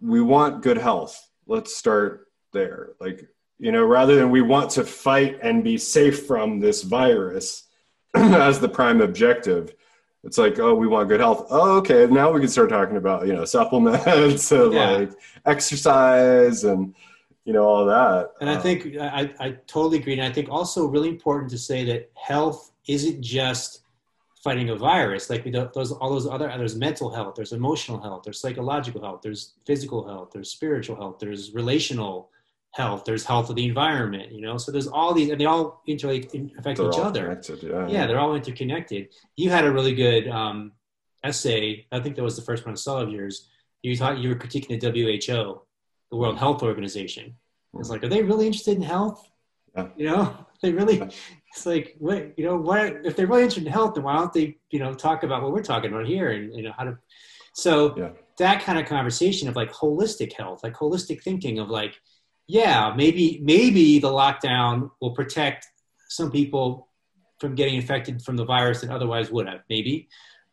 we want good health. Let's start there. Like you know rather than we want to fight and be safe from this virus [CLEARS THROAT] as the prime objective it's like oh we want good health. Oh okay now we can start talking about you know [LAUGHS] supplements and yeah. like exercise and you know all that. And i um, think I, I totally agree. And i think also really important to say that health isn't just fighting a virus? Like we do, those all those other there's mental health there's emotional health there's psychological health there's physical health there's spiritual health there's relational health there's health of the environment you know? So there's all these and they all inter affect they're each other. yeah. yeah they're all interconnected. You had a really good um, essay i think that was the first one i saw of yours. You thought you were critiquing the who the world health organization. It's like are they really interested in health? Yeah. you know? [LAUGHS] They really it's like what you know what if they're really interested in health then why don't they you know talk about what we're talking about here and you know how to so yeah. that kind of conversation of like holistic health like holistic thinking of like yeah maybe maybe the lockdown will protect some people from getting infected from the virus that otherwise would have maybe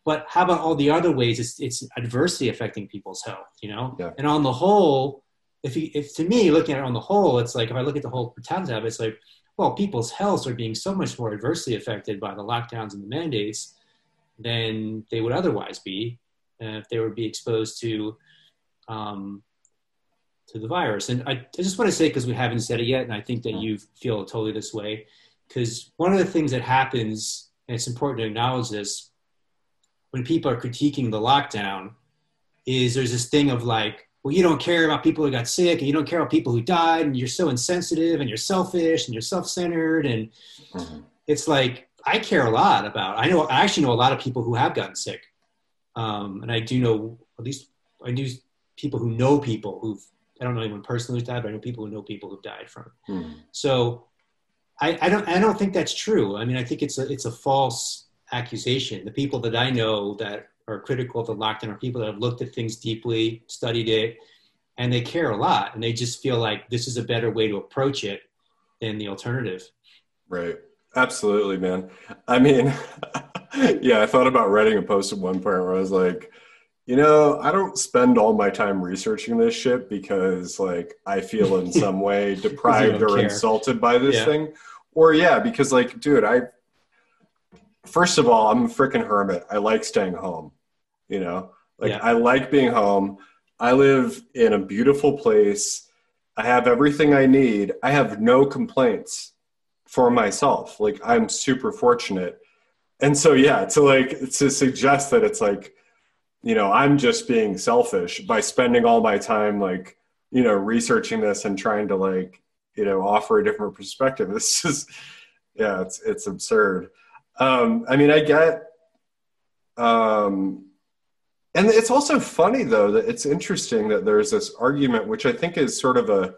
but how about all the other ways it's, it's adversely affecting people's health you know yeah. and on the whole if you, if to me looking at it on the whole it's like if i look at the whole town tab it's like well, people's health are being so much more adversely affected by the lockdowns and the mandates than they would otherwise be uh, if they would be exposed to um, to the virus. And I, I just want to say, because we haven't said it yet, and I think that you feel totally this way, because one of the things that happens, and it's important to acknowledge this, when people are critiquing the lockdown, is there's this thing of like, well, you don't care about people who got sick and you don't care about people who died and you're so insensitive and you're selfish and you're self-centered. And mm-hmm. it's like, I care a lot about, I know, I actually know a lot of people who have gotten sick. Um, and I do know, at least I do people who know people who've, I don't know anyone personally who's died, but I know people who know people who've died from. Mm-hmm. So I, I don't, I don't think that's true. I mean, I think it's a, it's a false accusation. The people that I know that are critical of the lockdown are people that have looked at things deeply, studied it, and they care a lot. And they just feel like this is a better way to approach it than the alternative. Right. Absolutely, man. I mean, [LAUGHS] yeah, I thought about writing a post at one point where I was like, you know, I don't spend all my time researching this shit because like I feel in [LAUGHS] some way deprived or care. insulted by this yeah. thing. Or yeah, because like, dude, I first of all, I'm a freaking hermit. I like staying home. You know, like yeah. I like being home. I live in a beautiful place. I have everything I need. I have no complaints for myself. Like I'm super fortunate. And so yeah, to like to suggest that it's like, you know, I'm just being selfish by spending all my time like, you know, researching this and trying to like, you know, offer a different perspective. [LAUGHS] It's just yeah, it's it's absurd. Um, I mean, I get, um, and it's also funny though that it's interesting that there's this argument which i think is sort of a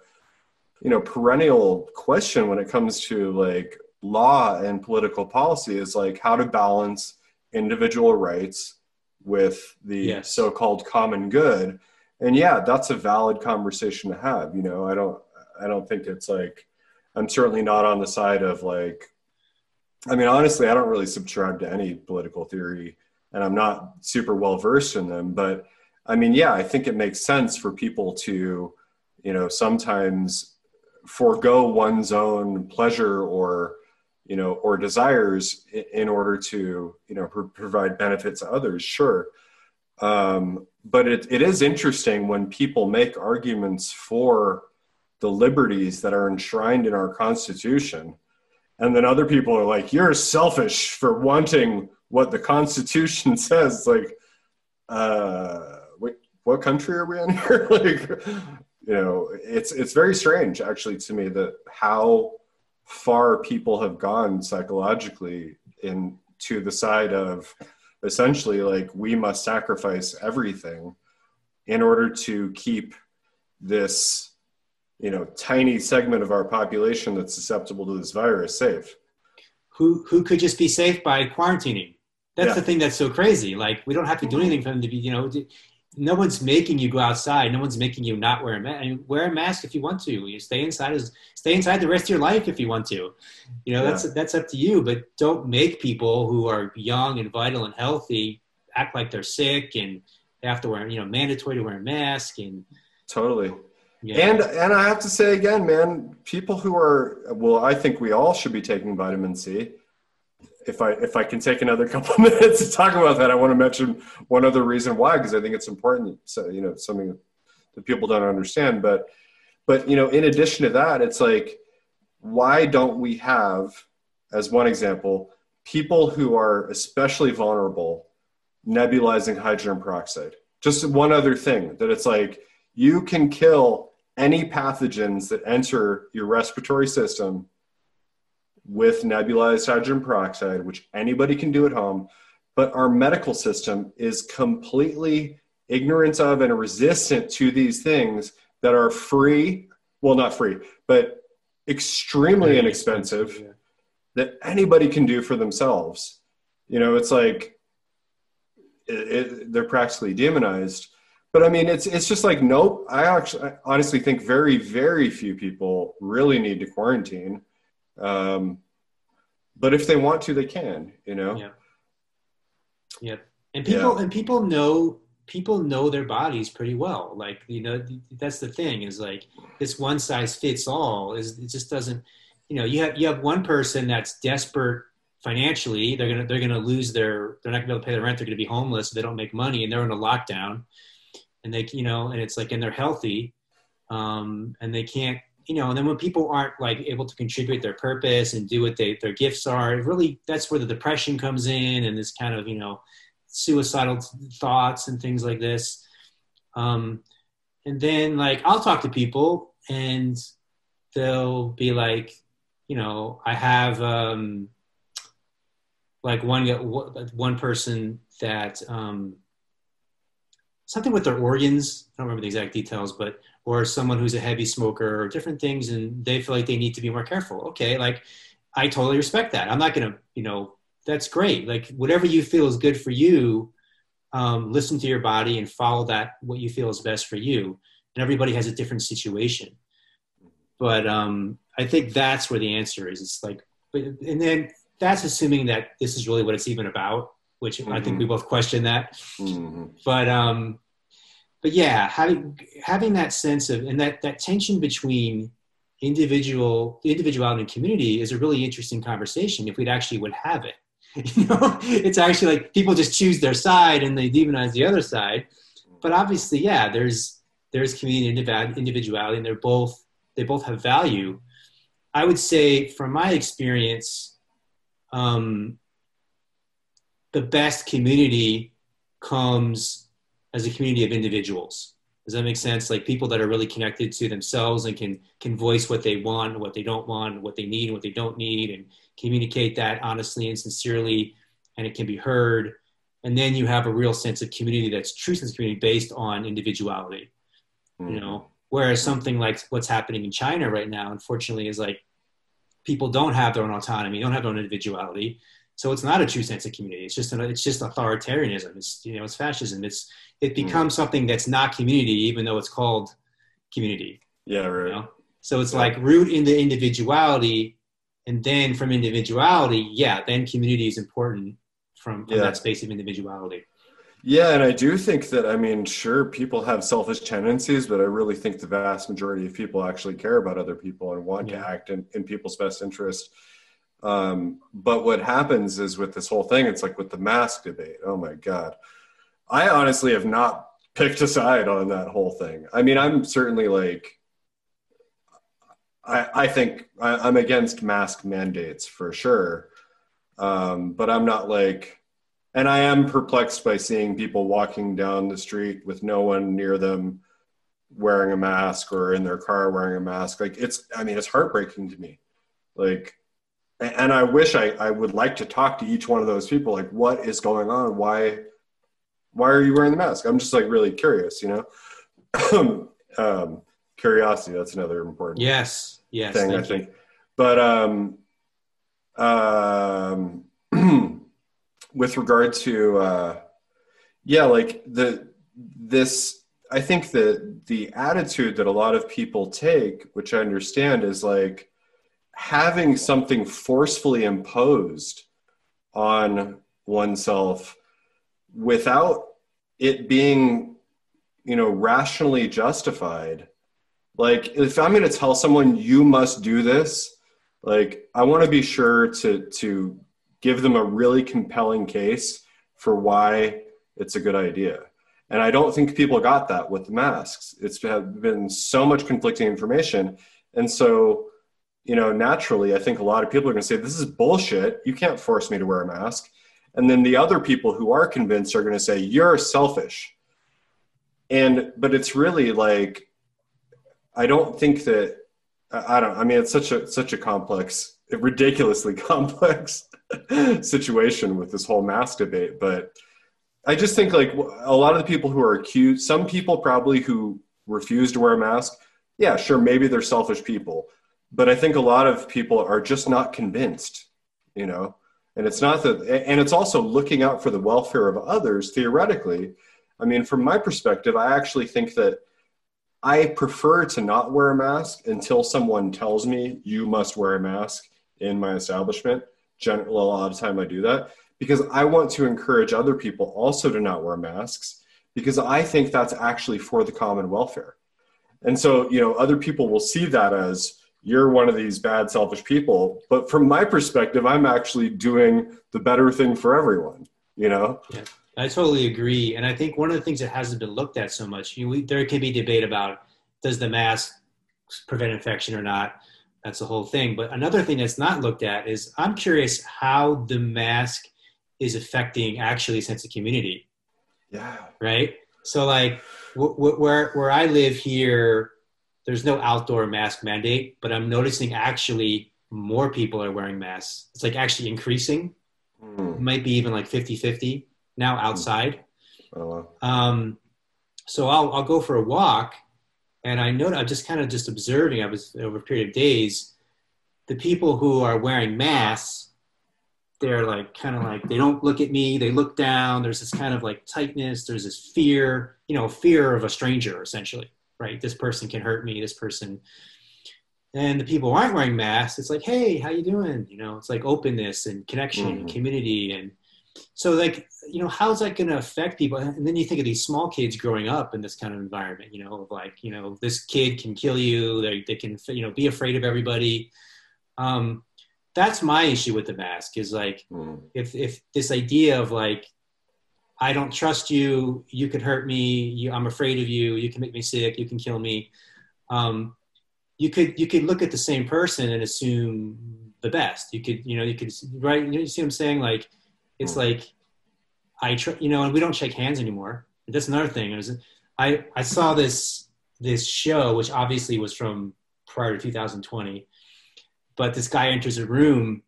you know perennial question when it comes to like law and political policy is like how to balance individual rights with the yes. so-called common good and yeah that's a valid conversation to have you know i don't i don't think it's like i'm certainly not on the side of like i mean honestly i don't really subscribe to any political theory and i'm not super well versed in them but i mean yeah i think it makes sense for people to you know sometimes forego one's own pleasure or you know or desires in order to you know provide benefits to others sure. Um, but it, it is interesting when people make arguments for the liberties that are enshrined in our constitution and then other people are like you're selfish for wanting what the constitution [LAUGHS] says. Like uh wait what country are we in [LAUGHS] here? Like you know it's it's very strange actually to me that how far people have gone psychologically in to the side of essentially like we must sacrifice everything in order to keep this you know tiny segment of our population that's susceptible to this virus safe who who could just be safe by quarantining that's yeah. the thing that's so crazy like we don't have to do anything for them to be you know no one's making you go outside. No one's making you not wear a mask. I mean, wear a mask if you want to. You stay inside as stay inside the rest of your life if you want to. You know, yeah. that's that's up to you. But don't make people who are young and vital and healthy act like they're sick and they have to wear you know mandatory to wear a mask and totally. Yeah. And and I have to say again, man, people who are well, I think we all should be taking vitamin C if I if I can take another [LAUGHS] couple minutes to talk about that, I want to mention one other reason why because I think it's important. So you know, something that people don't understand. But but you know, in addition to that, it's like why don't we have, as one example, people who are especially vulnerable nebulizing hydrogen peroxide? Just one other thing that it's like you can kill any pathogens that enter your respiratory system with nebulized hydrogen peroxide, which anybody can do at home, but our medical system is completely ignorant of and resistant to these things that are free, well, not free, but extremely inexpensive yeah. that anybody can do for themselves. You know, it's like it, it, they're practically demonized. But I mean, it's it's just like nope. I actually I honestly think very very few people really need to quarantine. Um, but if they want to, they can. You know. Yeah. Yeah, and people yeah. and people know people know their bodies pretty well. Like you know, that's the thing is like this one size fits all is it just doesn't. You know, you have you have one person that's desperate financially. They're gonna they're gonna lose their they're not gonna be able to pay their rent. They're gonna be homeless. They don't make money, and they're in a lockdown. And they you know, and it's like and they're healthy, um, and they can't you know, and then when people aren't like able to contribute their purpose and do what they their gifts are, really that's where the depression comes in and this kind of you know suicidal thoughts and things like this. Um, and then like I'll talk to people and they'll be like, you know, I have um, like one one person that um, something with their organs. I don't remember the exact details, but or someone who's a heavy smoker or different things and they feel like they need to be more careful. Okay like i totally respect that. I'm not gonna you know that's great. Like whatever you feel is good for you um, listen to your body and follow that what you feel is best for you. And everybody has a different situation. But um, i think that's where the answer is. It's like and then that's assuming that this is really what it's even about which mm-hmm. i think we mm-hmm. both question that mm-hmm. but um but yeah, having having that sense of and that that tension between individual individuality and community is a really interesting conversation if we'd actually would have it. [LAUGHS] You know, it's actually like people just choose their side and they demonize the other side. But obviously, yeah, there's there's community and individuality, and they're both they both have value. I would say, from my experience, um, the best community comes as a community of individuals. Does that make sense? Like people that are really connected to themselves and can can voice what they want, what they don't want, what they need, and what they don't need, and communicate that honestly and sincerely, and it can be heard. and then you have a real sense of community that's true sense of community based on individuality. Mm. You know, whereas something like what's happening in China right now, unfortunately, is like people don't have their own autonomy, don't have their own individuality. So it's not a true sense of community. It's just an, it's just authoritarianism. It's you know it's fascism. It's it hmm. becomes mm. something that's not community, even though it's called community. Yeah, right. You know? So it's yeah. like root in the individuality, and then from individuality, yeah, then community is important from, from yeah. that space of individuality. Yeah, and I do think that I mean, sure, people have selfish tendencies, but I really think the vast majority of people actually care about other people and want yeah. to act in, in people's best interest. Um, but what happens is with this whole thing, it's like with the mask debate. Oh my God. I honestly have not picked a side on that whole thing. I mean, I'm certainly like, I, I think I, am against mask mandates for sure. Um, but I'm not like, and I am perplexed by seeing people walking down the street with no one near them wearing a mask or in their car wearing a mask. Like it's, I mean, it's heartbreaking to me. Like, and I wish I, I would like to talk to each one of those people. Like, what is going on? Why, why are you wearing the mask? I'm just like really curious, you know? [CLEARS THROAT] um, curiosity, that's another important yes, yes, thing, I think. But, um, um, [CLEARS THROAT] with regard to uh, yeah like the this i think that the attitude that a lot of people take which i understand is like having something forcefully imposed on oneself without it being you know rationally justified like if i'm going to tell someone you must do this like i want to be sure to to give them a really compelling case for why it's a good idea. And I don't think people got that with the masks. It's been so much conflicting information. And so, you know, naturally, I think a lot of people are going to say, this is bullshit. You can't force me to wear a mask. And then the other people who are convinced are going to say, you're selfish. And, but it's really like, I don't think that, I don't, I mean, it's such a, such a complex, ridiculously [LAUGHS] complex situation with this whole mask debate. But I just think like a lot of the people who are accused, some people probably who refuse to wear a mask, yeah, sure, maybe they're selfish people. But I think a lot of people are just not convinced, you know? And it's not that, and it's also looking out for the welfare of others theoretically. I mean, from my perspective, I actually think that I prefer to not wear a mask until someone tells me you must wear a mask in my establishment generally a lot of time I do that because I want to encourage other people also to not wear masks because I think that's actually for the common welfare. And so, you know, other people will see that as you're one of these bad, selfish people. But from my perspective, I'm actually doing the better thing for everyone, you know? Yeah, I totally agree. And I think one of the things that hasn't been looked at so much, you there can be debate about does the mask prevent infection or not? that's the whole thing. But another thing that's not looked at is I'm curious how the mask is affecting actually sense of community. Yeah. Right. So like w- w- where where I live here, there's no outdoor mask mandate, but I'm noticing actually more people are wearing masks. It's like actually increasing. Mm. Might be even like 50-50 now outside. Mm. Oh, wow. um, so I'll I'll go for a walk and I know I'm just kind of just observing. I was over a period of days, the people who are wearing masks, they're like kind of like they don't look at me. They look down. There's this kind of like tightness. There's this fear, you know, fear of a stranger essentially, right? This person can hurt me. This person. And the people who aren't wearing masks, it's like, hey, how you doing? You know, it's like openness and connection mm-hmm. and community and so like you know how's that going to affect people and then you think of these small kids growing up in this kind of environment you know of like you know this kid can kill you they, they can you know be afraid of everybody um, that's my issue with the mask is like mm. if if this idea of like i don't trust you you could hurt me you, i'm afraid of you you can make me sick you can kill me um, you could you could look at the same person and assume the best you could you know you could right you see what i'm saying like it's mm. like I try, you know, and we don't shake hands anymore. That's another thing. It was, I I saw this this show, which obviously was from prior to 2020, but this guy enters a room.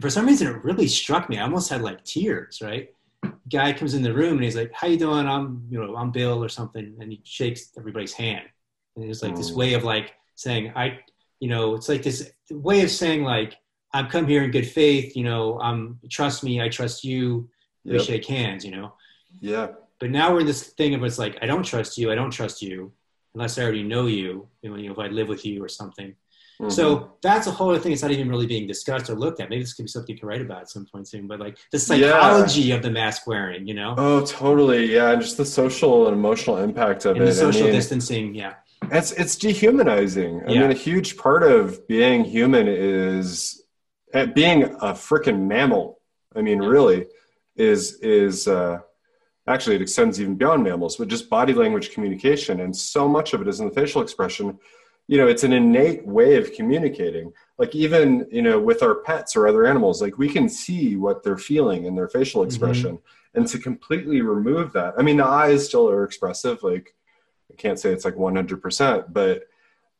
For some reason, it really struck me. I almost had like tears. Right? Guy comes in the room and he's like, "How you doing? I'm, you know, I'm Bill or something," and he shakes everybody's hand, and it's like mm. this way of like saying, "I, you know, it's like this way of saying like, I've come here in good faith, you know, um, trust me, I trust you, we yep. shake hands, you know." Yeah. But now we're in this thing of it's like, I don't trust you, I don't trust you, unless I already know you, you know, if I live with you or something. Mm-hmm. So that's a whole other thing. It's not even really being discussed or looked at. Maybe this could be something to write about at some point soon. But like the psychology yeah. of the mask wearing, you know? Oh, totally. Yeah, and just the social and emotional impact of and it. The social I mean, distancing. Yeah. It's it's dehumanizing. I yeah. mean, a huge part of being human is eh, being a freaking mammal. I mean, yeah. really, is is uh, actually it extends even beyond mammals, but just body language communication, and so much of it is in the facial expression you know it's an innate way of communicating like even you know with our pets or other animals like we can see what they're feeling in their facial mm-hmm. expression mm-hmm. and to completely remove that i mean the eyes still are expressive like i can't say it's like 100% but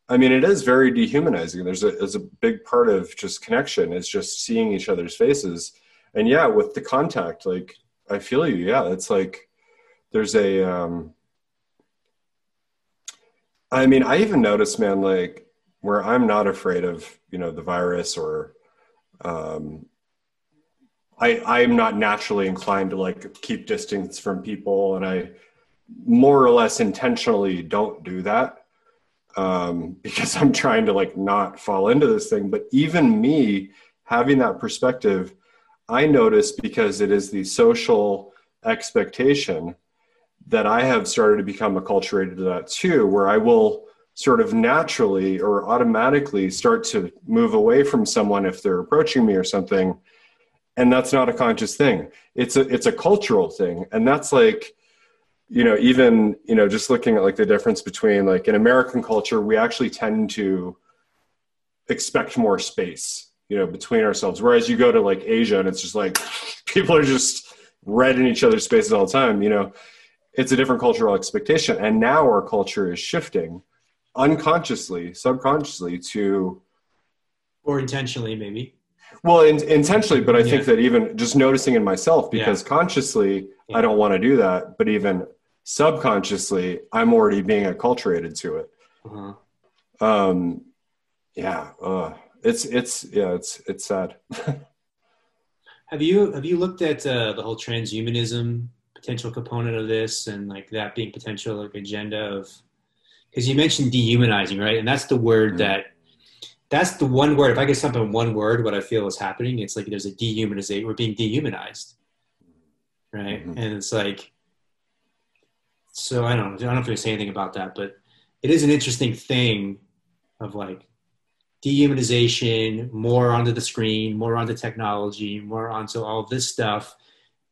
i mean it is very dehumanizing there's a, there's a big part of just connection is just seeing each other's faces and yeah with the contact like i feel you yeah it's like there's a um I mean, I even noticed, man, like where I'm not afraid of, you know, the virus or, um, I I'm not naturally inclined to like keep distance from people, and I more or less intentionally don't do that um, [LAUGHS] because I'm trying to like not fall into this thing. But even me having that perspective, I notice because it is the social expectation that I have started to become acculturated to that too, where I will sort of naturally or automatically start to move away from someone if they're approaching me or something. And that's not a conscious thing. It's a it's a cultural thing. And that's like, you know, even, you know, just looking at like the difference between like in American culture, we actually tend to expect more space, you know, between ourselves. Whereas you go to like Asia and it's just like [LAUGHS] people are just red in each other's spaces all the time, you know it's a different cultural expectation and now our culture is shifting unconsciously subconsciously to or intentionally maybe well in, intentionally but i yeah. think that even just noticing in myself because yeah. consciously yeah. i don't want to do that but even subconsciously i'm already being acculturated to it uh-huh. um yeah uh, it's it's yeah it's it's sad [LAUGHS] have you have you looked at uh, the whole transhumanism potential component of this and like that being potential like agenda of because you mentioned dehumanizing right and that's the word mm-hmm. that that's the one word if i could sum up in one word what i feel is happening it's like there's a dehumanization we're being dehumanized right mm-hmm. and it's like so i don't know i don't know if you say anything about that but it is an interesting thing of like dehumanization more onto the screen more onto technology more onto all this stuff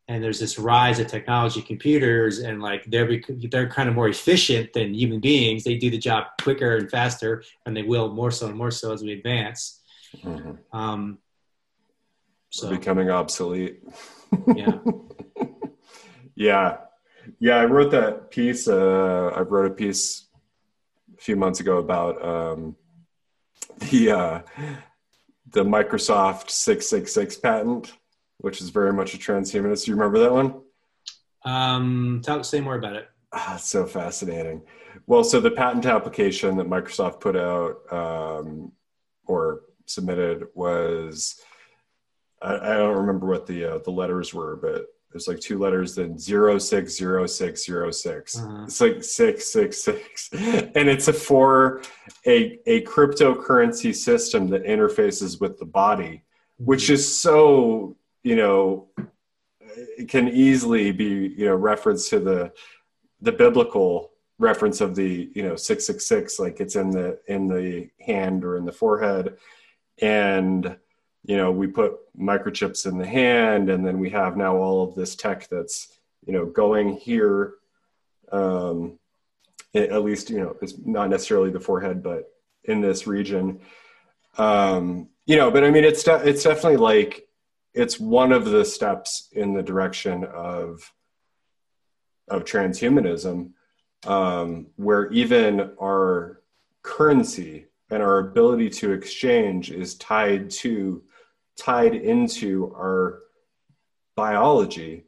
and there's this rise of technology computers and like they're they're kind of more efficient than human beings. They do the job quicker and faster and they will more so and more so as we advance. Mm-hmm. um, so. becoming obsolete. Yeah. [LAUGHS] Yeah. Yeah i wrote that piece uh, i wrote a piece a few months ago about um, the uh, the microsoft 666 patent which is very much a transhumanist. You remember that one? Um, tell, say more about it. Ah, so fascinating. Well, so the patent application that Microsoft put out um, or submitted was I, I, don't remember what the uh, the letters were, but there's like two letters then zero six zero six zero six. Uh-huh. It's like six six six, [LAUGHS] and it's a for a a cryptocurrency system that interfaces with the body, which mm-hmm. is so you know, it can easily be, you know, reference to the the biblical reference of the, you know, 666, like it's in the in the hand or in the forehead. And, you know, we put microchips in the hand, and then we have now all of this tech that's, you know, going here. Um, at least, you know, it's not necessarily the forehead, but in this region. Um, you know, but I mean, it's de- it's definitely like it's one of the steps in the direction of of transhumanism, um, where even our currency and our ability to exchange is tied to tied into our biology.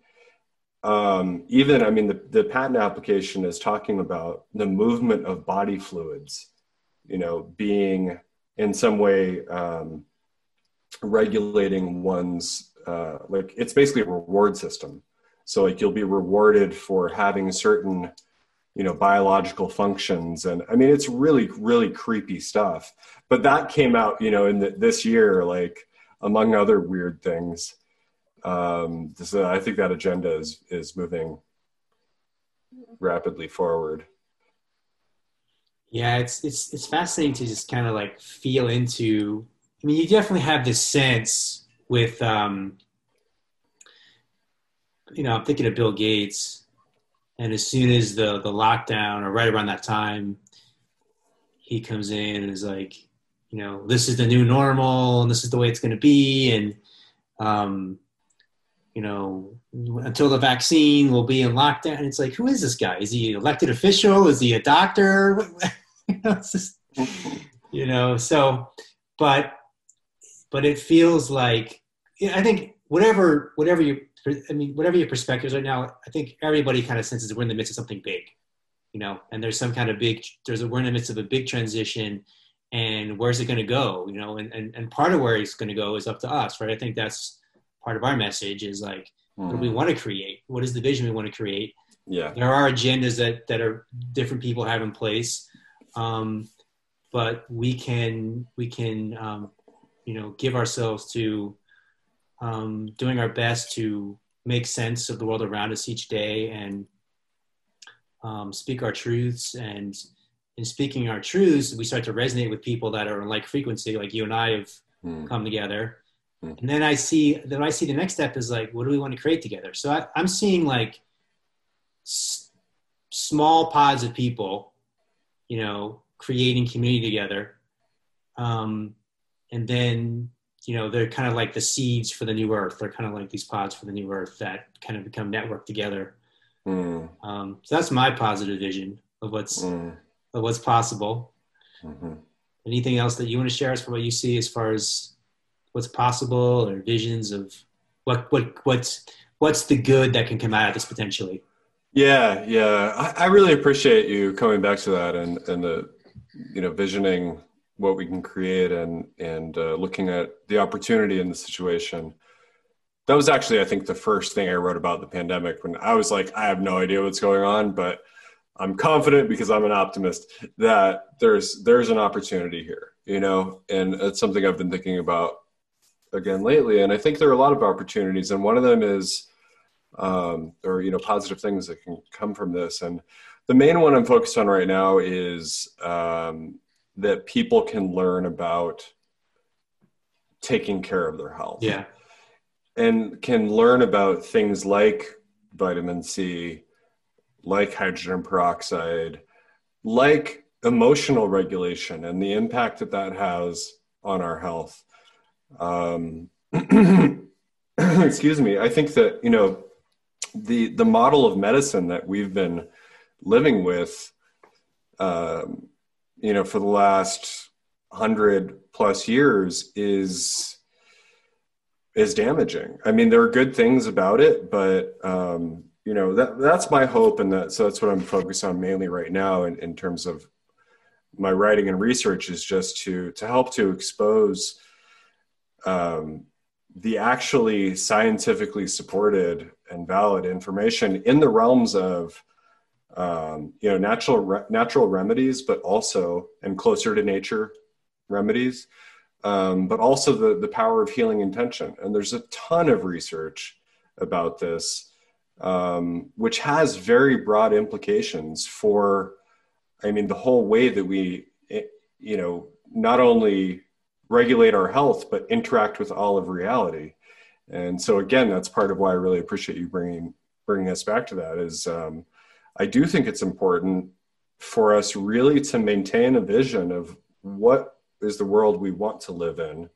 Um, even I mean the, the patent application is talking about the movement of body fluids, you know, being in some way um, regulating one's uh, like it's basically a reward system. So like you'll be rewarded for having certain you know biological functions. And i mean it's really really creepy stuff. But that came out you know in the, this year like among other weird things. Um so i think that agenda is is moving rapidly forward. Yeah it's it's it's fascinating to just kind of like feel into i mean you definitely have this sense with um you know i'm thinking of bill gates and as soon as the the lockdown, or right around that time, he comes in and is like, you know, this is the new normal, and this is the way it's going to be, and um, you know, until the vaccine, we'll be in lockdown. And it's like, who is this guy? Is he an elected official? Is he a doctor? [LAUGHS] you know, just, you know, so, but, but it feels like, I think whatever, whatever you I mean, whatever your perspectives right now, I think everybody kind of senses we're in the midst of something big, you know, and there's some kind of big, there's a, we're in the midst of a big transition and where's it going to go, you know, and, and, and part of where it's going to go is up to us, right? I think that's part of our message is like, what do we hmm. want to create? What is the vision we want to create? Yeah. There are agendas that, that are different people have in place. Um, but we can, we can, um, you know, give ourselves to, um, doing our best to make sense of the world around us each day and um, speak our truths. And in speaking our truths, we start to resonate with people that are in like frequency, like you and I have mm. come together. Mm. And then I see, then I see the next step is like, what do we want to create together? So I, am seeing like s- small pods of people, you know, creating community together. Um, and then you know they're kind of like the seeds for the new earth they're kind of like these pods for the new earth that kind of become networked together mm. um, so that's my positive vision of what's mm. of what's possible mm-hmm. anything else that you want to share as for what you see as far as what's possible or visions of what what what's what's the good that can come out of this potentially yeah yeah i, I really appreciate you coming back to that and and the you know visioning what we can create and and uh, looking at the opportunity in the situation. That was actually i think the first thing i wrote about the pandemic when i was like i have no idea what's going on but i'm confident because i'm an optimist that there's there's an opportunity here you know and it's something i've been thinking about again lately. And i think there are a lot of opportunities and one of them is um, or you know positive things that can come from this. And the main one i'm focused on right now is um, that people can learn about taking care of their health. Yeah. And can learn about things like vitamin C, like hydrogen peroxide, like emotional regulation and the impact that that has on our health. Um, [CLEARS THROAT] excuse me. I think that, you know, the, the model of medicine that we've been living with um, you know, for the last hundred plus years is is damaging. I mean, there are good things about it, but um, you know, that that's my hope, and that so that's what I'm focused on mainly right now in, in terms of my writing and research is just to to help to expose um, the actually scientifically supported and valid information in the realms of um, you know natural re- natural remedies, but also and closer to nature remedies, um, but also the the power of healing intention. And there's a ton of research about this, um, which has very broad implications for, I mean, the whole way that we, eh, you know, not only regulate our health but interact with all of reality. And so again, that's part of why I really appreciate you bringing bringing us back to that. Is um, I do think it's important for us really to maintain a vision of what is the world we want to live in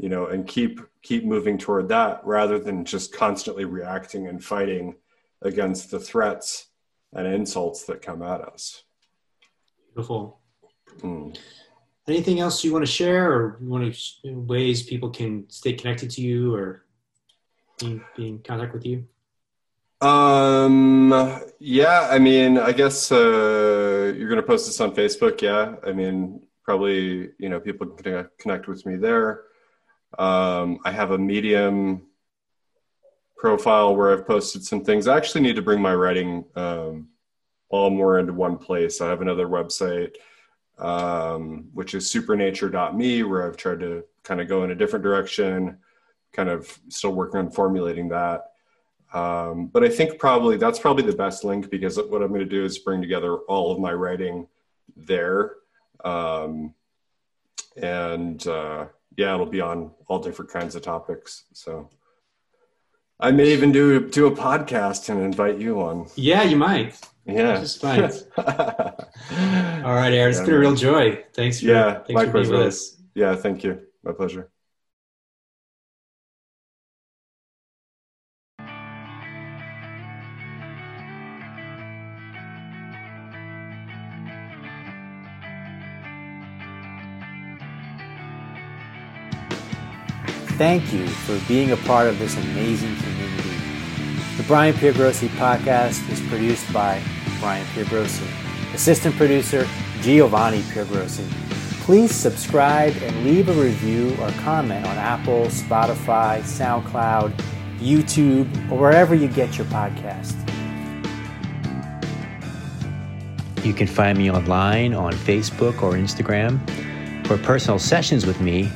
you know and keep keep moving toward that rather than just constantly reacting and fighting against the threats and insults that come at us. Beautiful. Mm. anything else you want to share or want to ways people can stay connected to you or be, be in contact with you Um. Yeah. I mean, I guess uh, you're going to post this on Facebook. Yeah. I mean, probably you know people can connect with me there. Um, I have a Medium profile where I've posted some things. I actually need to bring my writing um, all more into one place. I have another website, um, which is supernature.me, where I've tried to kind of go in a different direction, kind of still working on formulating that. Um, but I think probably that's probably the best link because what I'm going to do is bring together all of my writing there. Um, and uh, yeah, it'll be on all different kinds of topics. So I may even do do a podcast and invite you on. Yeah, you might. Yeah, just [LAUGHS] all right, Aaron. It's yeah, been a real joy. Thanks for yeah, thanks for being with us. Yeah, thank you. My pleasure. Thank you for being a part of this amazing community. The Brian Piergrossi podcast is produced by Brian Piergrossi. Assistant producer Giovanni Piergrossi. Please subscribe and leave a review or comment on Apple, Spotify, SoundCloud, YouTube, or wherever you get your podcast. You can find me online on Facebook or Instagram. For personal sessions with me,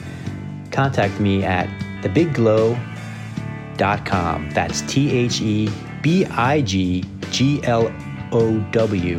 contact me at thebigglow.com. That's T H E B I G G L O W.com.